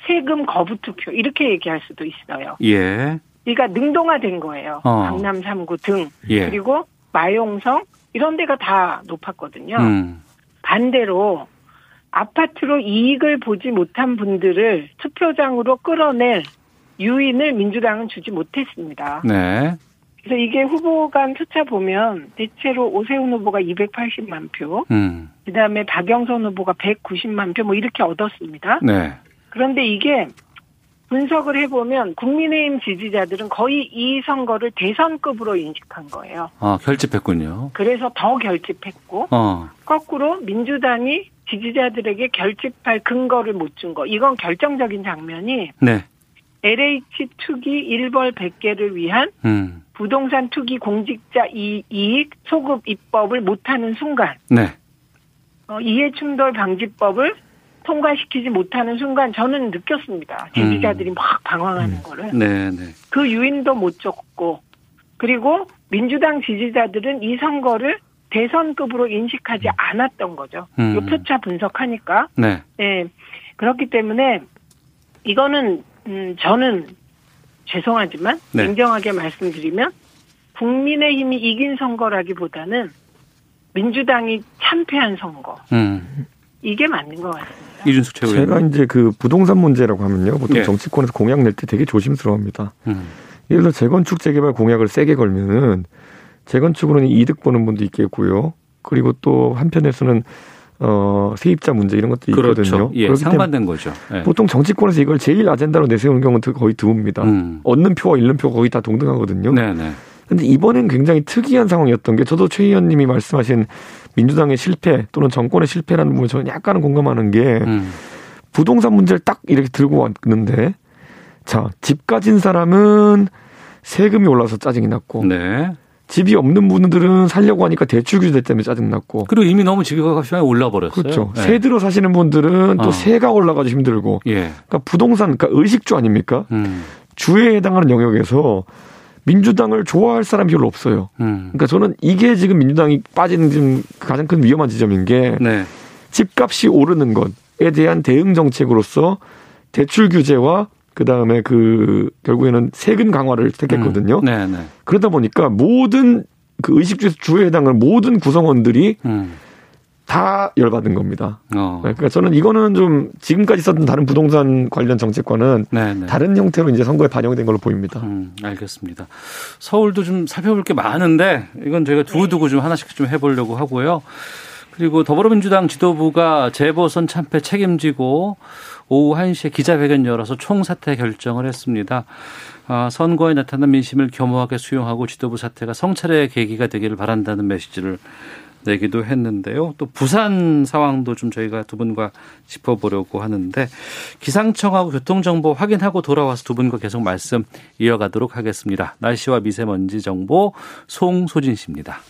세금 거부 투표 이렇게 얘기할 수도 있어요. 예. 그러니까 능동화된 거예요. 어. 강남 3구 등 예. 그리고 마용성 이런 데가 다 높았거든요. 음. 반대로 아파트로 이익을 보지 못한 분들을 투표장으로 끌어낼 유인을 민주당은 주지 못했습니다. 네. 그래서 이게 후보 간 투차 보면 대체로 오세훈 후보가 280만 표, 음. 그다음에 박영선 후보가 190만 표 뭐 이렇게 얻었습니다. 네. 그런데 이게 분석을 해보면 국민의힘 지지자들은 거의 이 선거를 대선급으로 인식한 거예요. 아, 결집했군요. 그래서 더 결집했고, 어. 거꾸로 민주당이 지지자들에게 결집할 근거를 못 준 거. 이건 결정적인 장면이 네. LH 투기 1벌 100개를 위한 음. 부동산 투기 공직자 이익 소급 입법을 못하는 순간 네. 어, 이해충돌 방지법을 통과시키지 못하는 순간 저는 느꼈습니다. 지지자들이 음. 막 방황하는 음. 거를. 네, 네. 그 유인도 못 줬고 그리고 민주당 지지자들은 이 선거를 대선급으로 인식하지 않았던 거죠. 음. 요 표차 분석하니까. 네. 네. 그렇기 때문에 이거는 음 저는 죄송하지만 네. 냉정하게 말씀드리면 국민의힘이 이긴 선거라기보다는 민주당이 참패한 선거. 음. 이게 맞는 것 같습니다. 이준숙 최고위원. 제가 이제 그 부동산 문제라고 하면요. 보통 예. 정치권에서 공약 낼 때 되게 조심스러워합니다. 음. 예를 들어 재건축 재개발 공약을 세게 걸면은 재건축으로는 이득 보는 분도 있겠고요. 그리고 또 한편에서는 어, 세입자 문제 이런 것도 그렇죠. 있거든요. 예, 상반된 거죠. 예. 보통 정치권에서 이걸 제일 아젠다로 내세우는 경우는 거의 드뭅니다. 음. 얻는 표와 잃는 표가 거의 다 동등하거든요. 네네. 근데 이번엔 굉장히 특이한 상황이었던 게 저도 최 의원님이 말씀하신 민주당의 실패 또는 정권의 실패라는 부분에 저는 약간은 공감하는 게 음. 부동산 문제를 딱 이렇게 들고 왔는데 자, 집 가진 사람은 세금이 올라서 짜증이 났고 네. 집이 없는 분들은 살려고 하니까 대출 규제 때문에 짜증났고. 그리고 이미 너무 집값이 많이 올라버렸어요. 그렇죠. 네. 세 들어 사시는 분들은 또 어. 세가 올라가지고 힘들고. 예. 그러니까 부동산, 그러니까 의식주 아닙니까? 음. 주에 해당하는 영역에서 민주당을 좋아할 사람이 별로 없어요. 음. 그러니까 저는 이게 지금 민주당이 빠지는 지금 가장 큰 위험한 지점인 게 네. 집값이 오르는 것에 대한 대응 정책으로서 대출 규제와 그 다음에 그 결국에는 세금 강화를 택했거든요. 음. 네, 네. 그러다 보니까 모든 그 의식주에서 주에 해당하는 모든 구성원들이 음. 다 열받은 겁니다. 어. 네, 그러니까 저는 이거는 좀 지금까지 썼던 다른 부동산 관련 정책과는 네네. 네. 다른 형태로 이제 선거에 반영된 걸로 보입니다. 음, 알겠습니다. 서울도 좀 살펴볼 게 많은데 이건 저희가 두고두고 좀 하나씩 좀 해보려고 하고요. 그리고 더불어민주당 지도부가 재보선 참패 책임지고 오후 1시에 기자회견 열어서 총사퇴 결정을 했습니다. 아, 선거에 나타난 민심을 겸허하게 수용하고 지도부 사퇴가 성찰의 계기가 되기를 바란다는 메시지를 내기도 했는데요. 또 부산 상황도 좀 저희가 두 분과 짚어보려고 하는데 기상청하고 교통정보 확인하고 돌아와서 두 분과 계속 말씀 이어가도록 하겠습니다. 날씨와 미세먼지 정보 송소진 씨입니다.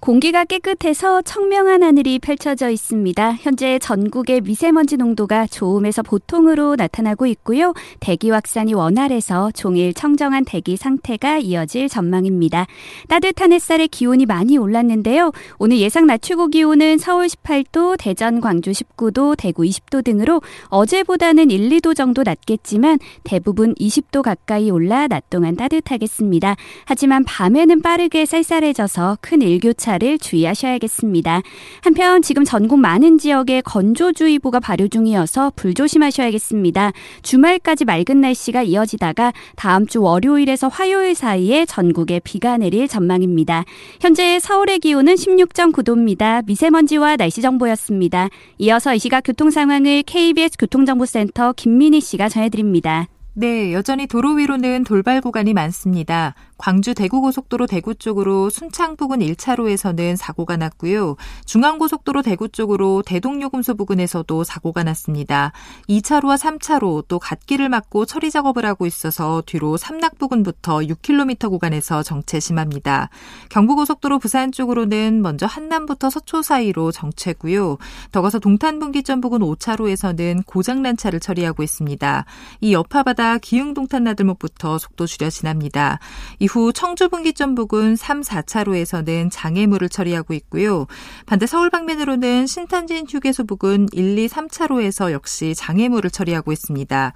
공기가 깨끗해서 청명한 하늘이 펼쳐져 있습니다. 현재 전국의 미세먼지 농도가 좋음에서 보통으로 나타나고 있고요. 대기 확산이 원활해서 종일 청정한 대기 상태가 이어질 전망입니다. 따뜻한 햇살에 기온이 많이 올랐는데요. 오늘 예상 낮 최고 기온은 서울 18도, 대전, 광주 19도, 대구 20도 등으로 어제보다는 1, 2도 정도 낮겠지만 대부분 20도 가까이 올라 낮 동안 따뜻하겠습니다. 하지만 밤에는 빠르게 쌀쌀해져서 큰 일교차 차를 주의하셔야겠습니다. 한편 지금 전국 많은 지역에 건조주의보가 발효 중이어서 불조심하셔야겠습니다. 주말까지 맑은 날씨가 이어지다가 다음 주 월요일에서 화요일 사이에 전국에 비가 내릴 전망입니다. 현재 서울의 기온은 16.9도입니다. 미세먼지와 날씨 정보였습니다. 이어서 이 시각 교통 상황을 KBS 교통정보센터 김민희 씨가 전해드립니다. 네, 여전히 도로 위로는 돌발 구간이 많습니다. 광주 대구고속도로 대구 쪽으로 순창 부근 1차로에서는 사고가 났고요. 중앙고속도로 대구 쪽으로 대동요금소 부근에서도 사고가 났습니다. 2차로와 3차로 또 갓길을 막고 처리 작업을 하고 있어서 뒤로 삼락 부근부터 6km 구간에서 정체 심합니다. 경부고속도로 부산 쪽으로는 먼저 한남부터 서초 사이로 정체고요. 더 가서 동탄분기점 부근 5차로에서는 고장난 차를 처리하고 있습니다. 이 여파바다 기흥동탄 나들목부터 속도 줄여 지납니다. 이후 청주 분기점 부근 3, 4차로에서는 장애물을 처리하고 있고요. 반대 서울 방면으로는 신탄진 휴게소 부근 1, 2, 3차로에서 역시 장애물을 처리하고 있습니다.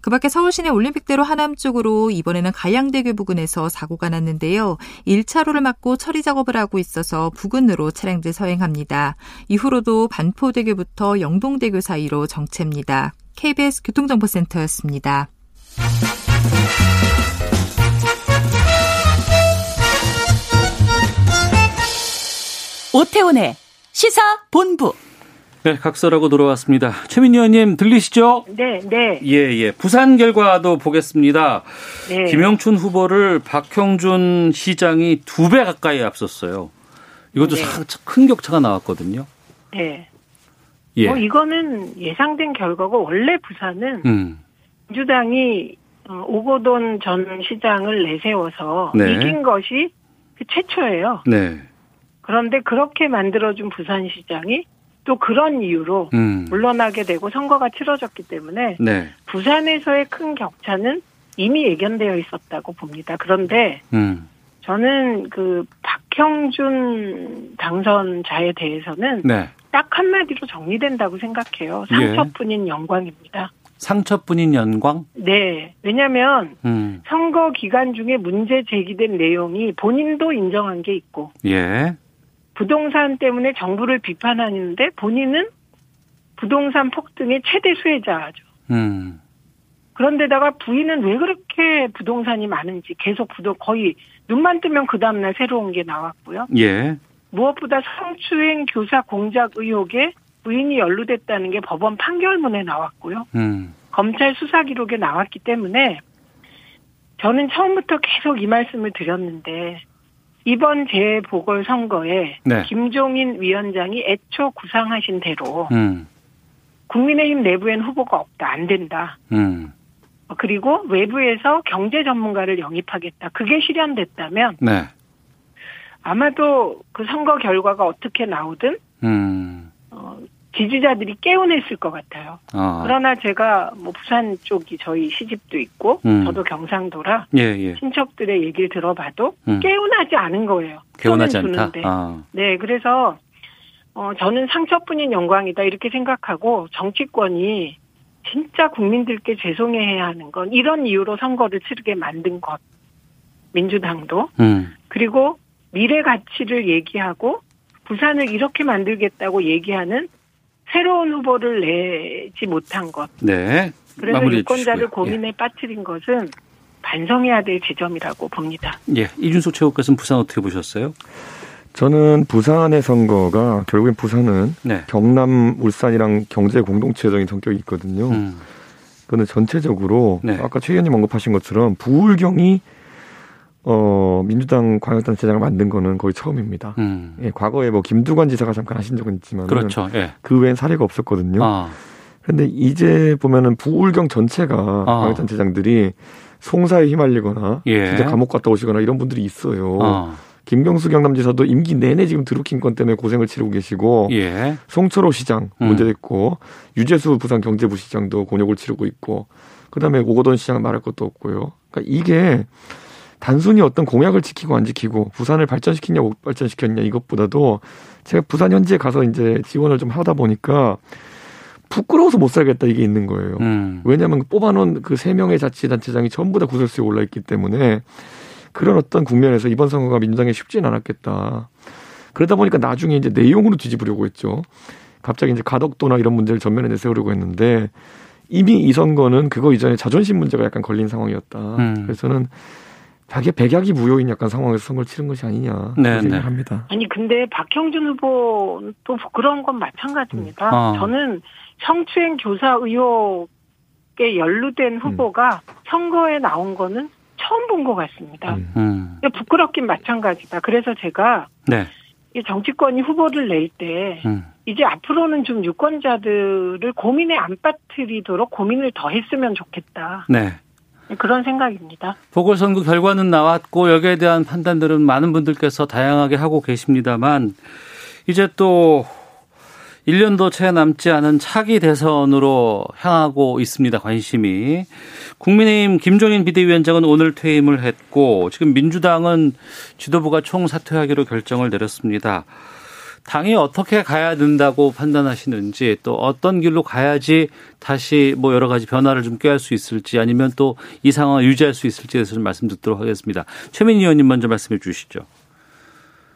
그 밖에 서울시내 올림픽대로 하남 쪽으로 이번에는 가양대교 부근에서 사고가 났는데요. 1차로를 막고 처리 작업을 하고 있어서 부근으로 차량들 서행합니다. 이후로도 반포대교부터 영동대교 사이로 정체입니다. KBS 교통정보센터였습니다. 오태훈의 시사 본부. 네, 각설하고 돌아왔습니다. 최민희 의원님 들리시죠? 네, 네. 예, 예. 부산 결과도 보겠습니다. 네. 김영춘 후보를 박형준 시장이 두 배 가까이 앞섰어요. 이것도 네. 큰 격차가 나왔거든요. 네. 예. 뭐 이거는 예상된 결과고 원래 부산은 음. 민주당이 어, 오고돈 전 시장을 내세워서 네. 이긴 것이 그 최초예요. 네. 그런데 그렇게 만들어준 부산시장이 또 그런 이유로 음. 물러나게 되고 선거가 치러졌기 때문에 네. 부산에서의 큰 격차는 이미 예견되어 있었다고 봅니다. 그런데 음. 저는 그 박형준 당선자에 대해서는 네. 딱 한마디로 정리된다고 생각해요. 상처뿐인 예. 영광입니다. 상처뿐인 영광? 네. 왜냐하면 음. 선거 기간 중에 문제 제기된 내용이 본인도 인정한 게 있고, 예. 부동산 때문에 정부를 비판하는데 본인은 부동산 폭등의 최대 수혜자죠. 음. 그런데다가 부인은 왜 그렇게 부동산이 많은지 계속 부동 거의 눈만 뜨면 그 다음날 새로운 게 나왔고요. 예. 무엇보다 성추행 교사 공작 의혹에 부인이 연루됐다는 게 법원 판결문에 나왔고요. 음. 검찰 수사 기록에 나왔기 때문에 저는 처음부터 계속 이 말씀을 드렸는데 이번 재보궐 선거에 네. 김종인 위원장이 애초 구상하신 대로 음. 국민의힘 내부엔 후보가 없다 안 된다. 음. 그리고 외부에서 경제 전문가를 영입하겠다. 그게 실현됐다면 네. 아마도 그 선거 결과가 어떻게 나오든 음. 어, 지지자들이 깨어냈을 것 같아요. 아. 그러나 제가 뭐 부산 쪽이 저희 시집도 있고 음. 저도 경상도라 예, 예. 친척들의 얘기를 들어봐도 음. 깨어나지 않은 거예요. 깨어나지 않다. 아. 네, 그래서 어, 저는 상처뿐인 영광이다 이렇게 생각하고 정치권이 진짜 국민들께 죄송해야 하는 건 이런 이유로 선거를 치르게 만든 것. 민주당도. 음. 그리고 미래 가치를 얘기하고 부산을 이렇게 만들겠다고 얘기하는 새로운 후보를 내지 못한 것. 네. 그래서 유권자를 주시고요. 고민에 예. 빠뜨린 것은 반성해야 될 지점이라고 봅니다. 예. 이준석 최고께서는 부산 어떻게 보셨어요? 저는 부산의 선거가 결국엔 부산은 네. 경남, 울산이랑 경제 공동체적인 성격이 있거든요. 음. 그거는 전체적으로 네. 아까 최 의원님 언급하신 것처럼 부울경이 어, 민주당 광역단체장을 만든 거는 거의 처음입니다. 음. 예, 과거에 뭐 김두관 지사가 잠깐 하신 적은 있지만 그렇죠. 예. 그 외엔 사례가 없었거든요. 아. 그런데 이제 보면은 부울경 전체가 아. 광역단체장들이 송사에 휘말리거나 예. 진짜 감옥 갔다 오시거나 이런 분들이 있어요. 아. 김경수 경남지사도 임기 내내 지금 드루킹 건 때문에 고생을 치르고 계시고 예. 송철호 시장 음. 문제됐고 음. 유재수 부산 경제부 시장도 곤욕을 치르고 있고 그다음에 오거돈 시장은 말할 것도 없고요. 그러니까 이게 단순히 어떤 공약을 지키고 안 지키고 부산을 발전시키냐 못 발전시켰냐 이것보다도 제가 부산 현지에 가서 이제 지원을 좀 하다 보니까 부끄러워서 못 살겠다 이게 있는 거예요. 음. 왜냐하면 뽑아놓은 그 세 명의 자치단체장이 전부 다 구설수에 올라 있기 때문에 그런 어떤 국면에서 이번 선거가 민주당에 쉽지는 않았겠다. 그러다 보니까 나중에 이제 내용으로 뒤집으려고 했죠. 갑자기 이제 가덕도나 이런 문제를 전면에 내세우려고 했는데 이미 이 선거는 그거 이전에 자존심 문제가 약간 걸린 상황이었다. 음. 그래서는 자기 백약이 무효인 약간 상황에서 선거를 치른 것이 아니냐 네, 네. 합니다. 아니 근데 박형준 후보도 그런 건 마찬가지입니다. 음. 아. 저는 성추행 교사 의혹에 연루된 음. 후보가 음. 선거에 나온 거는 처음 본 것 같습니다. 음. 음. 부끄럽긴 마찬가지다. 그래서 제가 네. 이 정치권이 후보를 낼때 음. 이제 앞으로는 좀 유권자들을 고민에 안 빠뜨리도록 고민을 더 했으면 좋겠다. 네. 그런 생각입니다. 보궐선거 결과는 나왔고 여기에 대한 판단들은 많은 분들께서 다양하게 하고 계십니다만 이제 또 1년도 채 남지 않은 차기 대선으로 향하고 있습니다. 관심이. 국민의힘 김종인 비대위원장은 오늘 퇴임을 했고 지금 민주당은 지도부가 총사퇴하기로 결정을 내렸습니다. 당이 어떻게 가야 된다고 판단하시는지 또 어떤 길로 가야지 다시 뭐 여러 가지 변화를 좀 꾀할 수 있을지 아니면 또 이 상황을 유지할 수 있을지에 대해서 좀 말씀 듣도록 하겠습니다. 최민희 의원님 먼저 말씀해 주시죠.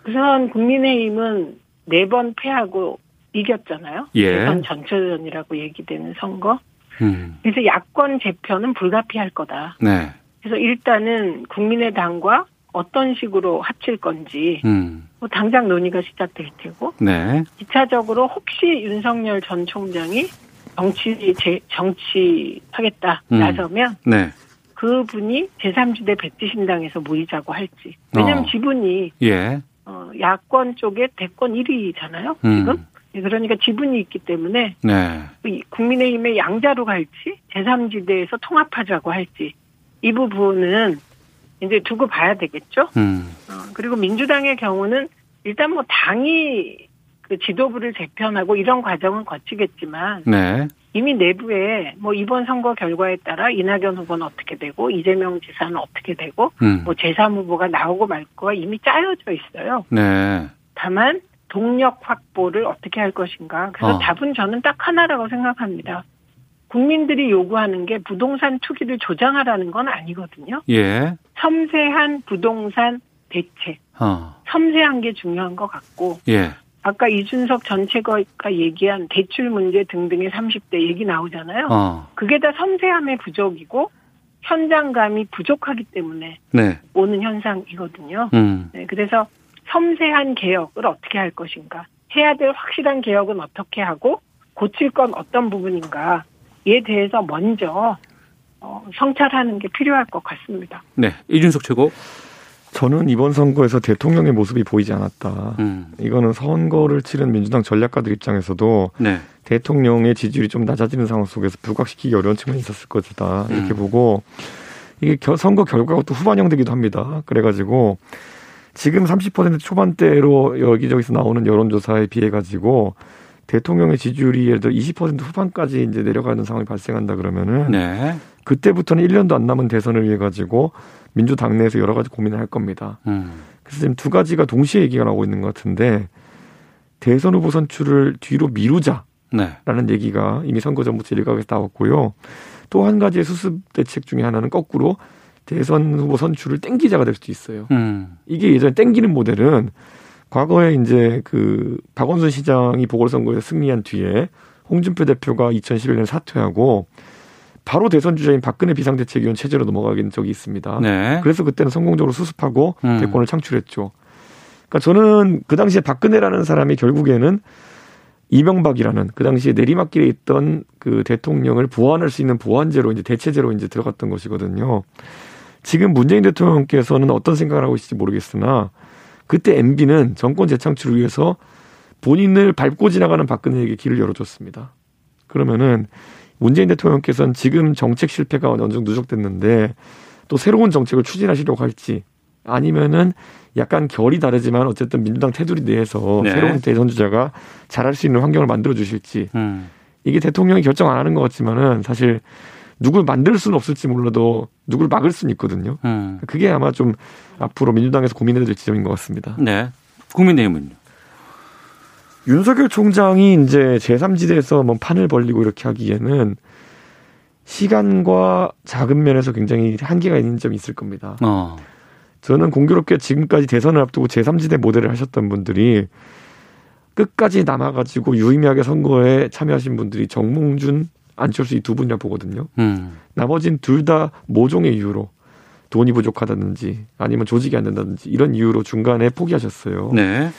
우선 국민의힘은 네 번 패하고 이겼잖아요. 예. 대선 전체전이라고 얘기되는 선거. 음. 그래서 야권 재편은 불가피할 거다. 네. 그래서 일단은 국민의당과 어떤 식으로 합칠 건지 음. 뭐 당장 논의가 시작될 테고 네. 2차적으로 혹시 윤석열 전 총장이 정치 제, 정치하겠다 음. 나서면 네. 그분이 제3지대 백지신당에서 모이자고 할지 왜냐하면 어. 지분이 예. 어, 야권 쪽에 대권 1위잖아요 음. 지금 음. 그러니까 지분이 있기 때문에 네. 국민의힘의 양자로 갈지 제3지대에서 통합하자고 할지 이 부분은 이제 두고 봐야 되겠죠. 음. 어, 그리고 민주당의 경우는 일단 뭐 당이 그 지도부를 재편하고 이런 과정은 거치겠지만 네. 이미 내부에 뭐 이번 선거 결과에 따라 이낙연 후보는 어떻게 되고 이재명 지사는 어떻게 되고 음. 뭐 제3 후보가 나오고 말 거가 이미 짜여져 있어요. 네. 다만 동력 확보를 어떻게 할 것인가. 그래서 어. 답은 저는 딱 하나라고 생각합니다. 국민들이 요구하는 게 부동산 투기를 조장하라는 건 아니거든요. 예. 섬세한 부동산 대책. 어. 섬세한 게 중요한 것 같고. 예. 아까 이준석 전체가 얘기한 대출 문제 등등의 30대 얘기 나오잖아요. 어. 그게 다 섬세함의 부족이고 현장감이 부족하기 때문에 네. 오는 현상이거든요. 음. 네, 그래서 섬세한 개혁을 어떻게 할 것인가. 해야 될 확실한 개혁은 어떻게 하고 고칠 건 어떤 부분인가 에 대해서 먼저 어, 성찰하는 게 필요할 것 같습니다. 네, 이준석 최고. 저는 이번 선거에서 대통령의 모습이 보이지 않았다. 음. 이거는 선거를 치른 민주당 전략가들 입장에서도 네. 대통령의 지지율이 좀 낮아지는 상황 속에서 부각시키기 어려운 측면이 있었을 것이다. 이렇게 음. 보고 이게 선거 결과가 또 후반영되기도 합니다. 그래가지고 지금 30% 초반대로 여기저기서 나오는 여론조사에 비해 가지고 대통령의 지지율이 예를 들어 20% 후반까지 이제 내려가는 상황이 발생한다 그러면은 네. 그때부터는 1년도 안 남은 대선을 위해 가지고 민주당 내에서 여러 가지 고민을 할 겁니다. 음. 그래서 지금 두 가지가 동시에 얘기가 나오고 있는 것 같은데 대선 후보 선출을 뒤로 미루자라는 네. 얘기가 이미 선거 전부터 일각에서 나왔고요. 또 한 가지의 수습 대책 중에 하나는 거꾸로 대선 후보 선출을 땡기자가 될 수도 있어요. 음. 이게 예전에 땡기는 모델은 과거에 이제 그 박원순 시장이 보궐선거에 승리한 뒤에 홍준표 대표가 2011년 사퇴하고 바로 대선 주자인 박근혜 비상대책위원 체제로 넘어가게 된 적이 있습니다. 네. 그래서 그때는 성공적으로 수습하고 음. 대권을 창출했죠. 그러니까 저는 그 당시에 박근혜라는 사람이 결국에는 이명박이라는 그 당시에 내리막길에 있던 그 대통령을 보완할 수 있는 보완제로 이제 대체제로 이제 들어갔던 것이거든요. 지금 문재인 대통령께서는 어떤 생각을 하고 있을지 모르겠으나 그때 MB는 정권 재창출을 위해서 본인을 밟고 지나가는 박근혜에게 길을 열어줬습니다. 그러면은 문재인 대통령께서는 지금 정책 실패가 어느 정도 누적됐는데 또 새로운 정책을 추진하시려고 할지 아니면은 약간 결이 다르지만 어쨌든 민주당 테두리 내에서 네. 새로운 대선 주자가 잘할 수 있는 환경을 만들어 주실지 음. 이게 대통령이 결정 안 하는 것 같지만은 사실 누굴 만들 수는 없을지 몰라도 누굴 막을 수는 있거든요. 음. 그게 아마 좀 앞으로 민주당에서 고민해야 될 지점인 것 같습니다. 네. 국민의힘은요? 윤석열 총장이 이제 제3지대에서 뭐 판을 벌리고 이렇게 하기에는 시간과 자금 면에서 굉장히 한계가 있는 점이 있을 겁니다. 어. 저는 공교롭게 지금까지 대선을 앞두고 제3지대 모델을 하셨던 분들이 끝까지 남아가지고 유의미하게 선거에 참여하신 분들이 정몽준, 안철수 이 두 분이라 보거든요. 음. 나머진 둘다 모종의 이유로 돈이 부족하다든지 아니면 조직이 안 된다든지 이런 이유로 중간에 포기하셨어요. 네.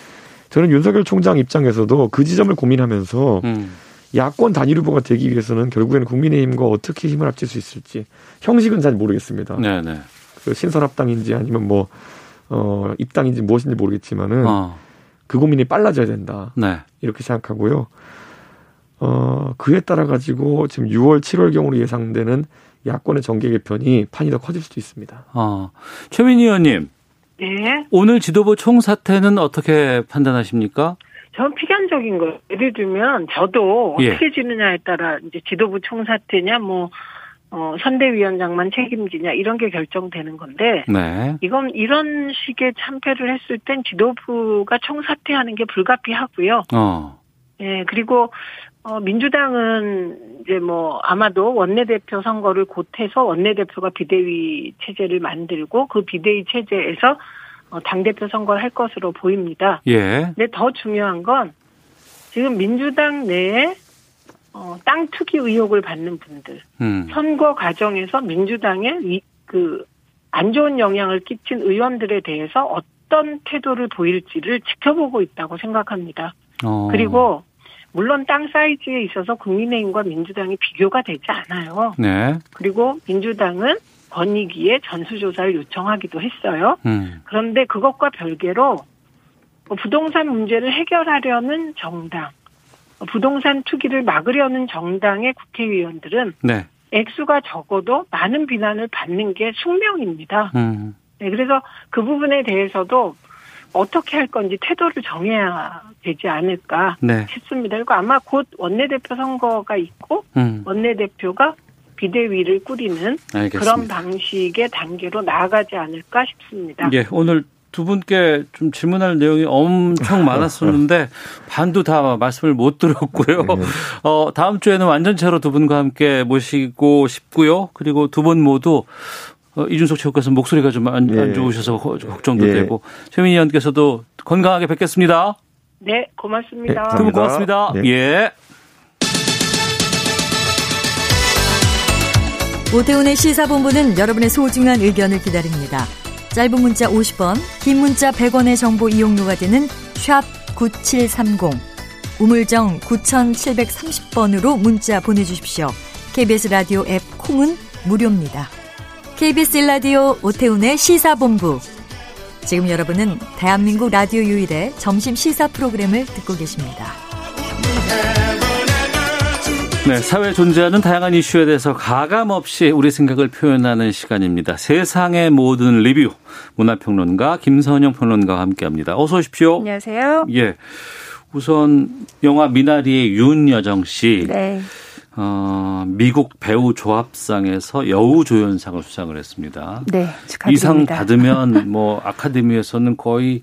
저는 윤석열 총장 입장에서도 그 지점을 고민하면서 음. 야권 단일 후보가 되기 위해서는 결국에는 국민의힘과 어떻게 힘을 합칠 수 있을지 형식은 잘 모르겠습니다. 네, 네. 그 신선합당인지 아니면 뭐 어, 입당인지 무엇인지 모르겠지만은 어. 그 고민이 빨라져야 된다. 네. 이렇게 생각하고요. 어, 그에 따라 가지고 지금 6월, 7월 경으로 예상되는 야권의 정계 개편이 판이 더 커질 수도 있습니다. 어, 최민희 의원님. 네. 오늘 지도부 총사퇴는 어떻게 판단하십니까? 전 피견적인 거. 예를 들면 저도 예. 어떻게 예. 지느냐에 따라 이제 지도부 총사퇴냐 뭐 어, 선대위원장만 책임지냐 이런 게 결정되는 건데 네. 이건 이런 식의 참패를 했을 땐 지도부가 총사퇴하는 게 불가피하고요. 어. 예, 그리고 어, 민주당은 이제 뭐 아마도 원내대표 선거를 곧 해서 원내대표가 비대위 체제를 만들고 그 비대위 체제에서 어, 당대표 선거를 할 것으로 보입니다. 예. 근데 더 중요한 건 지금 민주당 내에 어, 땅 투기 의혹을 받는 분들, 음. 선거 과정에서 민주당에 이, 그, 안 좋은 영향을 끼친 의원들에 대해서 어떤 태도를 보일지를 지켜보고 있다고 생각합니다. 어. 그리고 물론 땅 사이즈에 있어서 국민의힘과 민주당이 비교가 되지 않아요. 네. 그리고 민주당은 권익위에 전수조사를 요청하기도 했어요. 음. 그런데 그것과 별개로 뭐 부동산 문제를 해결하려는 정당, 부동산 투기를 막으려는 정당의 국회의원들은 네. 액수가 적어도 많은 비난을 받는 게 숙명입니다. 음. 네, 그래서 그 부분에 대해서도 어떻게 할 건지 태도를 정해야 되지 않을까 네. 싶습니다. 그리고 아마 곧 원내대표 선거가 있고 음. 원내대표가 비대위를 꾸리는 알겠습니다. 그런 방식의 단계로 나아가지 않을까 싶습니다. 예, 오늘 두 분께 좀 질문할 내용이 엄청 많았었는데 반도 다 말씀을 못 들었고요. 네. 어, 다음 주에는 완전체로 두 분과 함께 모시고 싶고요. 그리고 두 분 모두 어, 이준석 최고께서 목소리가 좀안 예. 안 좋으셔서 걱정도 예. 되고 최민희 의원께서도 건강하게 뵙겠습니다. 네, 고맙습니다. 네, 두 분 고맙습니다. 네. 예. 오태훈의 시사본부는 여러분의 소중한 의견을 기다립니다. 짧은 문자 50원, 긴 문자 100원의 정보 이용료가 되는 샵 9730 우물정 9730번으로 문자 보내주십시오. KBS 라디오 앱 콩은 무료입니다. KBS 라디오 오태훈의 시사본부. 지금 여러분은 대한민국 라디오 유일의 점심 시사 프로그램을 듣고 계십니다. 네, 사회에 존재하는 다양한 이슈에 대해서 가감 없이 우리 생각을 표현하는 시간입니다. 세상의 모든 리뷰 문화평론가 김선영 평론가와 함께합니다. 어서 오십시오. 안녕하세요. 예. 우선 영화 미나리의 윤여정 씨. 네. 어, 미국 배우 조합상에서 여우 조연상을 수상을 했습니다. 네, 축하드립니다. 이 상 받으면 뭐 아카데미에서는 거의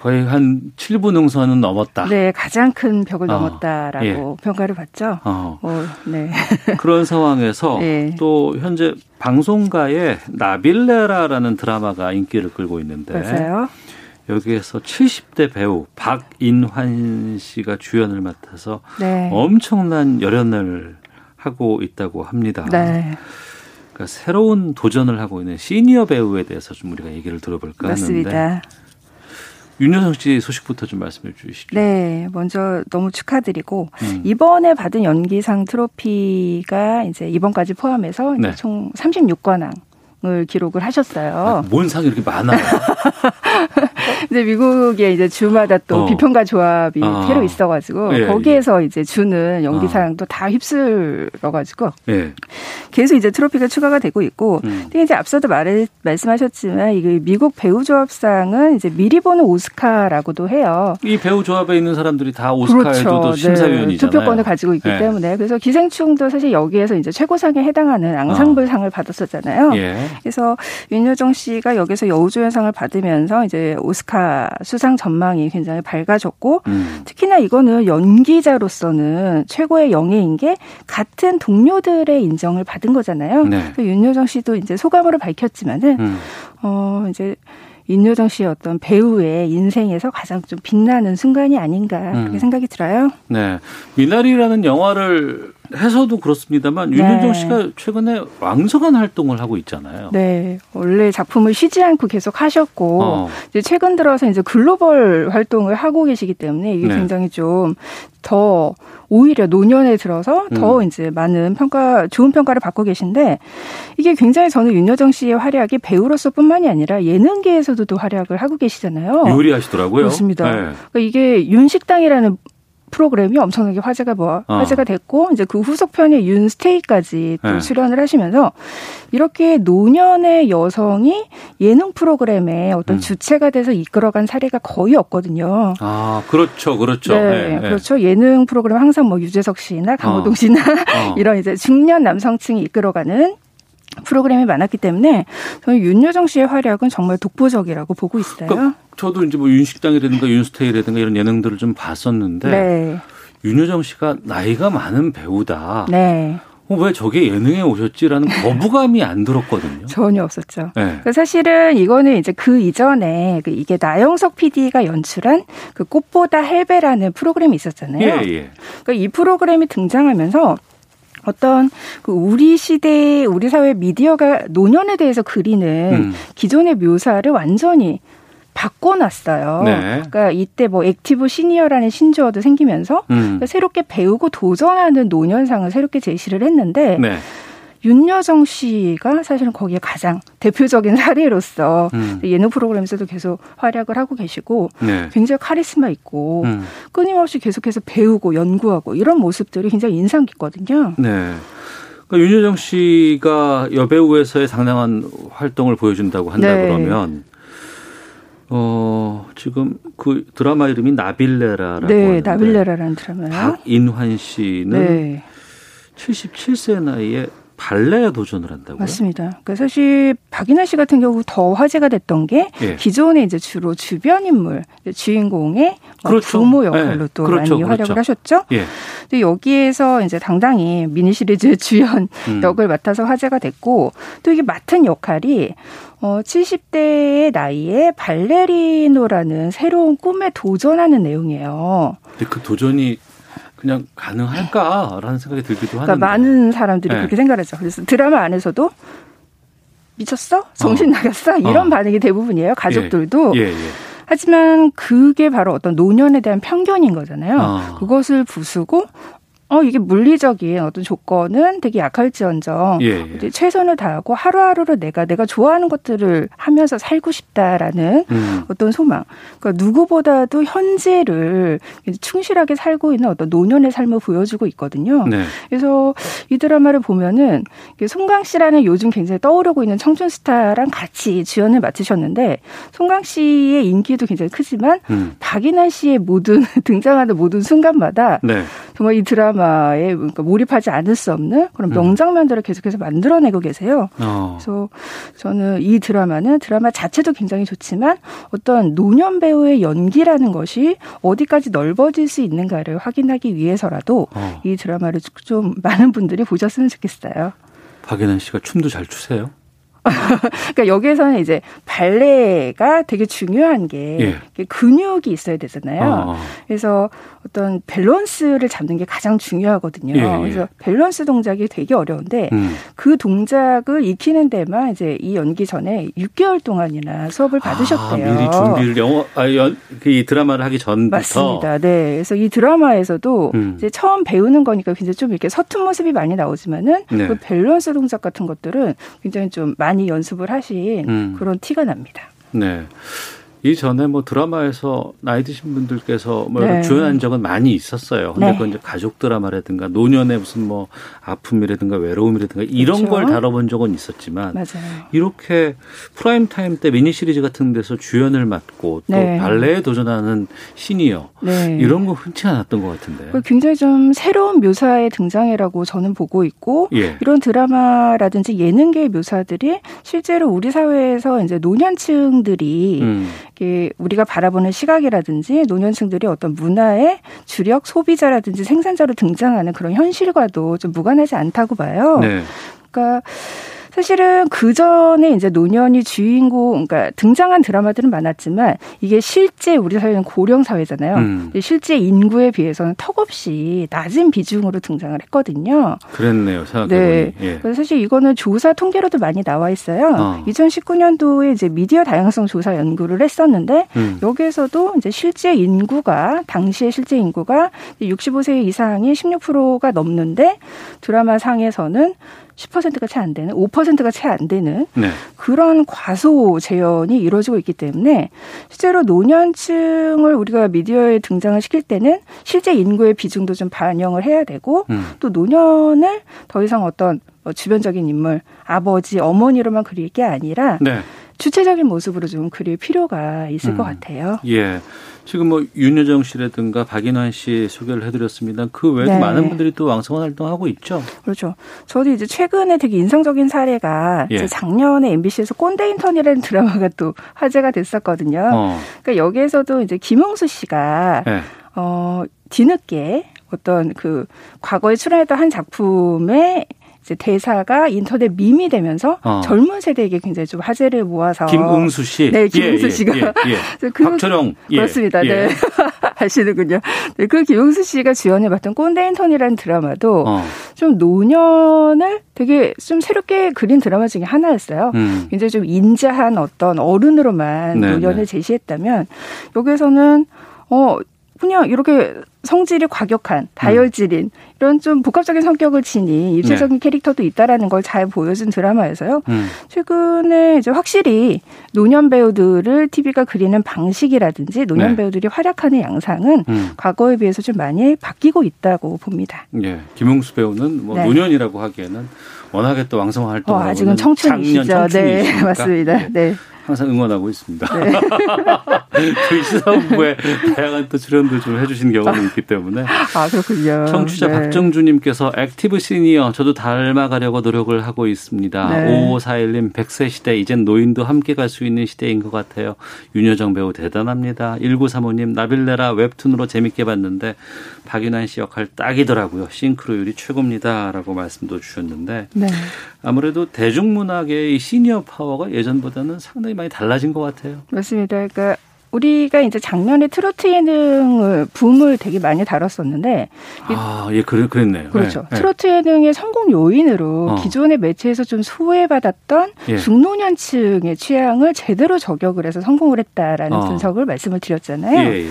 거의 한 7분 응선은 넘었다. 네, 가장 큰 벽을 어, 넘었다라고 예. 평가를 받죠. 어. 어 네. 그런 상황에서 네. 또 현재 방송가에 나빌레라라는 드라마가 인기를 끌고 있는데 맞아요. 여기에서 70대 배우 박인환 씨가 주연을 맡아서 네. 엄청난 열연을 하고 있다고 합니다. 네. 그러니까 새로운 도전을 하고 있는 시니어 배우에 대해서 좀 우리가 얘기를 들어볼까 맞습니다. 하는데 윤여성 씨 소식부터 좀 말씀해 주시죠. 네, 먼저 너무 축하드리고 음. 이번에 받은 연기상 트로피가 이제 이번까지 포함해서 네. 총 36관왕 을 기록을 하셨어요. 아, 뭔 상이 이렇게 많아요? 이제 미국에 이제 주마다 또 어. 비평가 조합이 아. 새로 있어가지고 예, 거기에서 예. 이제 주는 연기상도 아. 다 휩쓸어가지고 예. 계속 이제 트로피가 추가가 되고 있고, 음. 근데 이제 앞서도 말 말씀하셨지만 이게 미국 배우 조합상은 이제 미리 보는 오스카라고도 해요. 이 배우 조합에 있는 사람들이 다 오스카에도 그렇죠. 심사위원이잖아요. 네. 투표권을 가지고 있기 네. 때문에 그래서 기생충도 사실 여기에서 이제 최고상에 해당하는 앙상블상을 어. 받았었잖아요. 예. 그래서 윤여정 씨가 여기서 여우조연상을 받으면서 이제 오스카 수상 전망이 굉장히 밝아졌고 음. 특히나 이거는 연기자로서는 최고의 영예인 게 같은 동료들의 인정을 받은 거잖아요. 네. 윤여정 씨도 이제 소감으로 밝혔지만은 음. 어 이제 윤여정 씨의 어떤 배우의 인생에서 가장 좀 빛나는 순간이 아닌가 그렇게 음. 생각이 들어요. 네. 미나리라는 영화를 해서도 그렇습니다만 네. 윤여정 씨가 최근에 왕성한 활동을 하고 있잖아요. 네. 원래 작품을 쉬지 않고 계속 하셨고 어. 이제 최근 들어서 이제 글로벌 활동을 하고 계시기 때문에 이게 네. 굉장히 좀 더 오히려 노년에 들어서 더 음. 이제 많은 평가 좋은 평가를 받고 계신데 이게 굉장히 저는 윤여정 씨의 활약이 배우로서뿐만이 아니라 예능계에서도 또 활약을 하고 계시잖아요. 요리하시더라고요. 그렇습니다. 네. 그러니까 이게 윤식당이라는 프로그램이 엄청나게 화제가 뭐 어. 화제가 됐고 이제 그 후속편에 윤스테이까지 또 네. 출연을 하시면서 이렇게 노년의 여성이 예능 프로그램에 어떤 음. 주체가 돼서 이끌어간 사례가 거의 없거든요. 아 그렇죠, 그렇죠. 네, 네, 네. 그렇죠. 예능 프로그램 항상 뭐 유재석 씨나 강호동 어. 씨나 어. 이런 이제 중년 남성층이 이끌어가는 프로그램이 많았기 때문에 저는 윤여정 씨의 활약은 정말 독보적이라고 보고 있어요. 그러니까 저도 이제 뭐 윤식당이라든가 윤스테이라든가 이런 예능들을 좀 봤었는데 네. 윤여정 씨가 나이가 많은 배우다. 네. 어, 왜 저게 예능에 오셨지라는 거부감이 안 들었거든요. 전혀 없었죠. 네. 사실은 이거는 이제 그 이전에 그 이게 나영석 PD가 연출한 그 꽃보다 할배라는 프로그램이 있었잖아요. 예, 예. 그러니까 이 프로그램이 등장하면서 어떤 그 우리 시대 우리 사회 미디어가 노년에 대해서 그리는 음. 기존의 묘사를 완전히 바꿔놨어요. 네. 그러니까 이때 뭐 active senior라는 신조어도 생기면서 음. 그러니까 새롭게 배우고 도전하는 노년상을 새롭게 제시를 했는데 네. 윤여정 씨가 사실은 거기에 가장 대표적인 사례로서 음. 예능 프로그램에서도 계속 활약을 하고 계시고 네. 굉장히 카리스마 있고 음. 끊임없이 계속해서 배우고 연구하고 이런 모습들이 굉장히 인상 깊거든요. 네. 그러니까 윤여정 씨가 여배우에서의 상당한 활동을 보여준다고 한다 네. 그러면 어, 지금 그 드라마 이름이 나빌레라라고 네, 하는데 나빌레라라는 드라마요. 박인환 씨는 네. 77세 나이에 발레에 도전을 한다고요? 맞습니다. 그러니까 사실 박인하 씨 같은 경우 더 화제가 됐던 게 예. 기존에 이제 주로 주변 인물 주인공의 그렇죠. 부모 역할로 예. 또 그렇죠. 많이 활약을 그렇죠. 하셨죠. 예. 근데 여기에서 이제 당당히 미니 시리즈 주연 음. 역을 맡아서 화제가 됐고 또 이게 맡은 역할이 어 70대의 나이에 발레리노라는 새로운 꿈에 도전하는 내용이에요. 근데 그 도전이 그냥 가능할까라는 생각이 들기도 그러니까 하는데 많은 사람들이 네. 그렇게 생각하죠. 그래서 드라마 안에서도 미쳤어? 정신 어. 나갔어? 이런 어. 반응이 대부분이에요. 가족들도. 예, 예, 예. 하지만 그게 바로 어떤 노년에 대한 편견인 거잖아요. 아. 그것을 부수고 어 이게 물리적인 어떤 조건은 되게 약할지언정 예, 예. 최선을 다하고 하루하루를 내가 내가 좋아하는 것들을 하면서 살고 싶다라는 음. 어떤 소망. 그러니까 누구보다도 현재를 충실하게 살고 있는 어떤 노년의 삶을 보여주고 있거든요. 네. 그래서 이 드라마를 보면은 송강 씨라는 요즘 굉장히 떠오르고 있는 청춘 스타랑 같이 주연을 맡으셨는데 송강 씨의 인기도 굉장히 크지만 음. 박인환 씨의 모든 등장하는 모든 순간마다 네. 정말 이 드라마 에 그러니까 몰입하지 않을 수 없는 그런 음. 명장면들을 계속해서 만들어내고 계세요. 어. 그래서 저는 이 드라마는 드라마 자체도 굉장히 좋지만 어떤 노년 배우의 연기라는 것이 어디까지 넓어질 수 있는가를 확인하기 위해서라도 어. 이 드라마를 좀 많은 분들이 보셨으면 좋겠어요. 박인환 씨가 춤도 잘 추세요? 그러니까 여기에서는 이제 발레가 되게 중요한 게 예. 근육이 있어야 되잖아요. 어. 그래서 어떤 밸런스를 잡는 게 가장 중요하거든요. 예. 예. 그래서 밸런스 동작이 되게 어려운데 음. 그 동작을 익히는 데만 이제 이 연기 전에 6개월 동안이나 수업을 아, 받으셨대요. 아, 미리 준비를 영어 아, 연, 그이 드라마를 하기 전부터 맞습니다. 네. 그래서 이 드라마에서도 음. 이제 처음 배우는 거니까 굉장히 좀 이렇게 서툰 모습이 많이 나오지만은 네. 그 밸런스 동작 같은 것들은 굉장히 좀 많이 연습을 하신 음. 그런 티가 납니다. 네. 이전에 뭐 드라마에서 나이 드신 분들께서 뭐 네. 주연한 적은 많이 있었어요. 근데 네. 그건 이제 가족 드라마라든가 노년의 무슨 뭐 아픔이라든가 외로움이라든가 이런 그렇죠. 걸 다뤄본 적은 있었지만 맞아요. 이렇게 프라임 타임 때 미니 시리즈 같은 데서 주연을 맡고 또 네. 발레에 도전하는 시니어 네. 이런 거 흔치 않았던 것 같은데. 굉장히 좀 새로운 묘사의 등장이라고 저는 보고 있고 예. 이런 드라마라든지 예능계의 묘사들이 실제로 우리 사회에서 이제 노년층들이 음. 우리가 바라보는 시각이라든지 노년층들이 어떤 문화의 주력 소비자라든지 생산자로 등장하는 그런 현실과도 좀 무관하지 않다고 봐요. 네. 그러니까 사실은 그 전에 이제 노년이 주인공, 그러니까 등장한 드라마들은 많았지만 이게 실제 우리 사회는 고령 사회잖아요. 음. 실제 인구에 비해서는 턱없이 낮은 비중으로 등장을 했거든요. 그랬네요. 생각해보니. 네. 예. 그래서 사실 이거는 조사 통계로도 많이 나와 있어요. 어. 2019년도에 이제 미디어 다양성 조사 연구를 했었는데 음. 여기에서도 이제 실제 인구가 당시의 실제 인구가 65세 이상이 16%가 넘는데 드라마 상에서는 10%가 채 안 되는, 5%가 채 안 되는 네. 그런 과소 재현이 이루어지고 있기 때문에 실제로 노년층을 우리가 미디어에 등장을 시킬 때는 실제 인구의 비중도 좀 반영을 해야 되고 음. 또 노년을 더 이상 어떤 뭐 주변적인 인물, 아버지, 어머니로만 그릴 게 아니라 네. 주체적인 모습으로 좀 그릴 필요가 있을 음. 것 같아요. 예. 지금 뭐 윤여정 씨라든가 박인환 씨 소개를 해드렸습니다. 그 외에도 네. 많은 분들이 또 왕성한 활동하고 있죠. 그렇죠. 저도 이제 최근에 되게 인상적인 사례가 예. 작년에 MBC에서 꼰대 인턴이라는 드라마가 또 화제가 됐었거든요. 어. 그러니까 여기에서도 이제 김홍수 씨가 예. 어 뒤늦게 어떤 그 과거에 출연했던 한 작품에 대사가 인터넷 밈이 되면서 어. 젊은 세대에게 굉장히 좀 화제를 모아서 김웅수 씨, 네, 김웅수 예, 씨가 예, 예. 그, 박철영 예. 그렇습니다. 네, 예. 아시는군요. 네, 그 김웅수 씨가 주연을 맡은 꼰대 인턴이라는 드라마도 어. 좀 노년을 되게 좀 새롭게 그린 드라마 중에 하나였어요. 음. 굉장히 좀 인자한 어떤 어른으로만 네, 노년을 네. 제시했다면 여기에서는 어 그냥 이렇게 성질이 과격한 다혈질인 음. 이런 좀 복합적인 성격을 지닌 입체적인 네. 캐릭터도 있다라는 걸 잘 보여준 드라마여서요. 음. 최근에 이제 확실히 노년 배우들을 TV가 그리는 방식이라든지 노년 네. 배우들이 활약하는 양상은 음. 과거에 비해서 좀 많이 바뀌고 있다고 봅니다. 예, 김응수 배우는 뭐 네. 노년이라고 하기에는 워낙에 또 왕성 활동을 어, 아직은 청춘이시죠. 네, 맞습니다. 네. 네. 항상 응원하고 있습니다. 네. 저희 시사본부에 다양한 또 출연도 좀 해주신 경험이 있기 때문에. 아, 그렇군요. 청취자 네. 박정주님께서 active senior 저도 닮아가려고 노력을 하고 있습니다. 네. 5541님 100세 시대 이젠 노인도 함께 갈 수 있는 시대인 것 같아요. 윤여정 배우 대단합니다. 1935님 나빌레라 웹툰으로 재밌게 봤는데 박윤환 씨 역할 딱이더라고요. 싱크로율이 최고입니다. 라고 말씀도 주셨는데 네. 아무래도 대중문학의 시니어 파워가 예전보다는 상당히 많이 달라진 것 같아요. 맞습니다. 그러니까 우리가 이제 작년에 트로트 예능을 붐을 되게 많이 다뤘었는데 아, 예, 그래, 그랬네요. 그렇죠. 네. 트로트 예능의 성공 요인으로 어. 기존의 매체에서 좀 소외받았던 예. 중노년층의 취향을 제대로 저격을 해서 성공을 했다라는 어. 분석을 말씀을 드렸잖아요. 예, 예.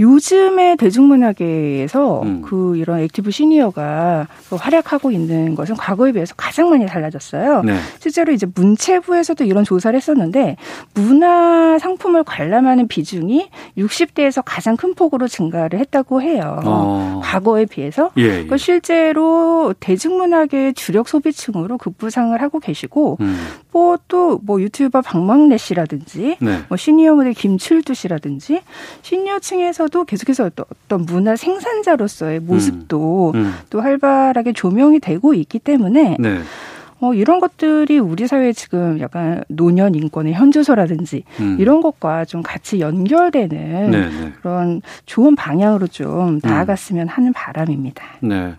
요즘의 대중문화계에서 음. 그 이런 active senior가 그 활약하고 있는 것은 과거에 비해서 가장 많이 달라졌어요. 네. 실제로 이제 문체부에서도 이런 조사를 했었는데 문화 상품을 관람하는 비중이 60대에서 가장 큰 폭으로 증가를 했다고 해요. 어. 과거에 비해서. 예, 예. 그러니까 실제로 대중문화계 주력 소비층으로 급부상을 하고 계시고 음. 뭐또뭐 뭐 유튜버 박막례 씨라든지 네. 뭐 시니어 모델 김칠두 씨라든지 시니어층에서 하면서도 계속해서 어떤 문화 생산자로서의 모습도 음. 음. 또 활발하게 조명이 되고 있기 때문에 네. 어, 이런 것들이 우리 사회에 지금 약간 노년 인권의 현주소라든지 음. 이런 것과 좀 같이 연결되는 네네. 네. 그런 좋은 방향으로 좀 음. 나아갔으면 하는 바람입니다. 네.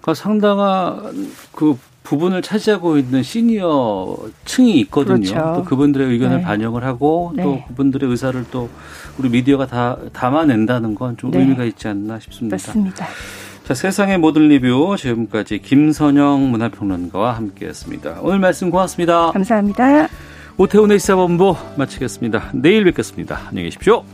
그러니까 상당한 그 부분을 차지하고 있는 시니어 층이 있거든요. 그렇죠. 또 그분들의 의견을 네. 반영을 하고 네. 또 그분들의 의사를 또 우리 미디어가 다 담아낸다는 건좀 네. 의미가 있지 않나 싶습니다. 맞습니다. 자, 세상의 모든 리뷰 지금까지 김선영 문화평론가와 함께했습니다. 오늘 말씀 고맙습니다. 감사합니다. 오태훈의 시사본부 마치겠습니다. 내일 뵙겠습니다. 안녕히 계십시오.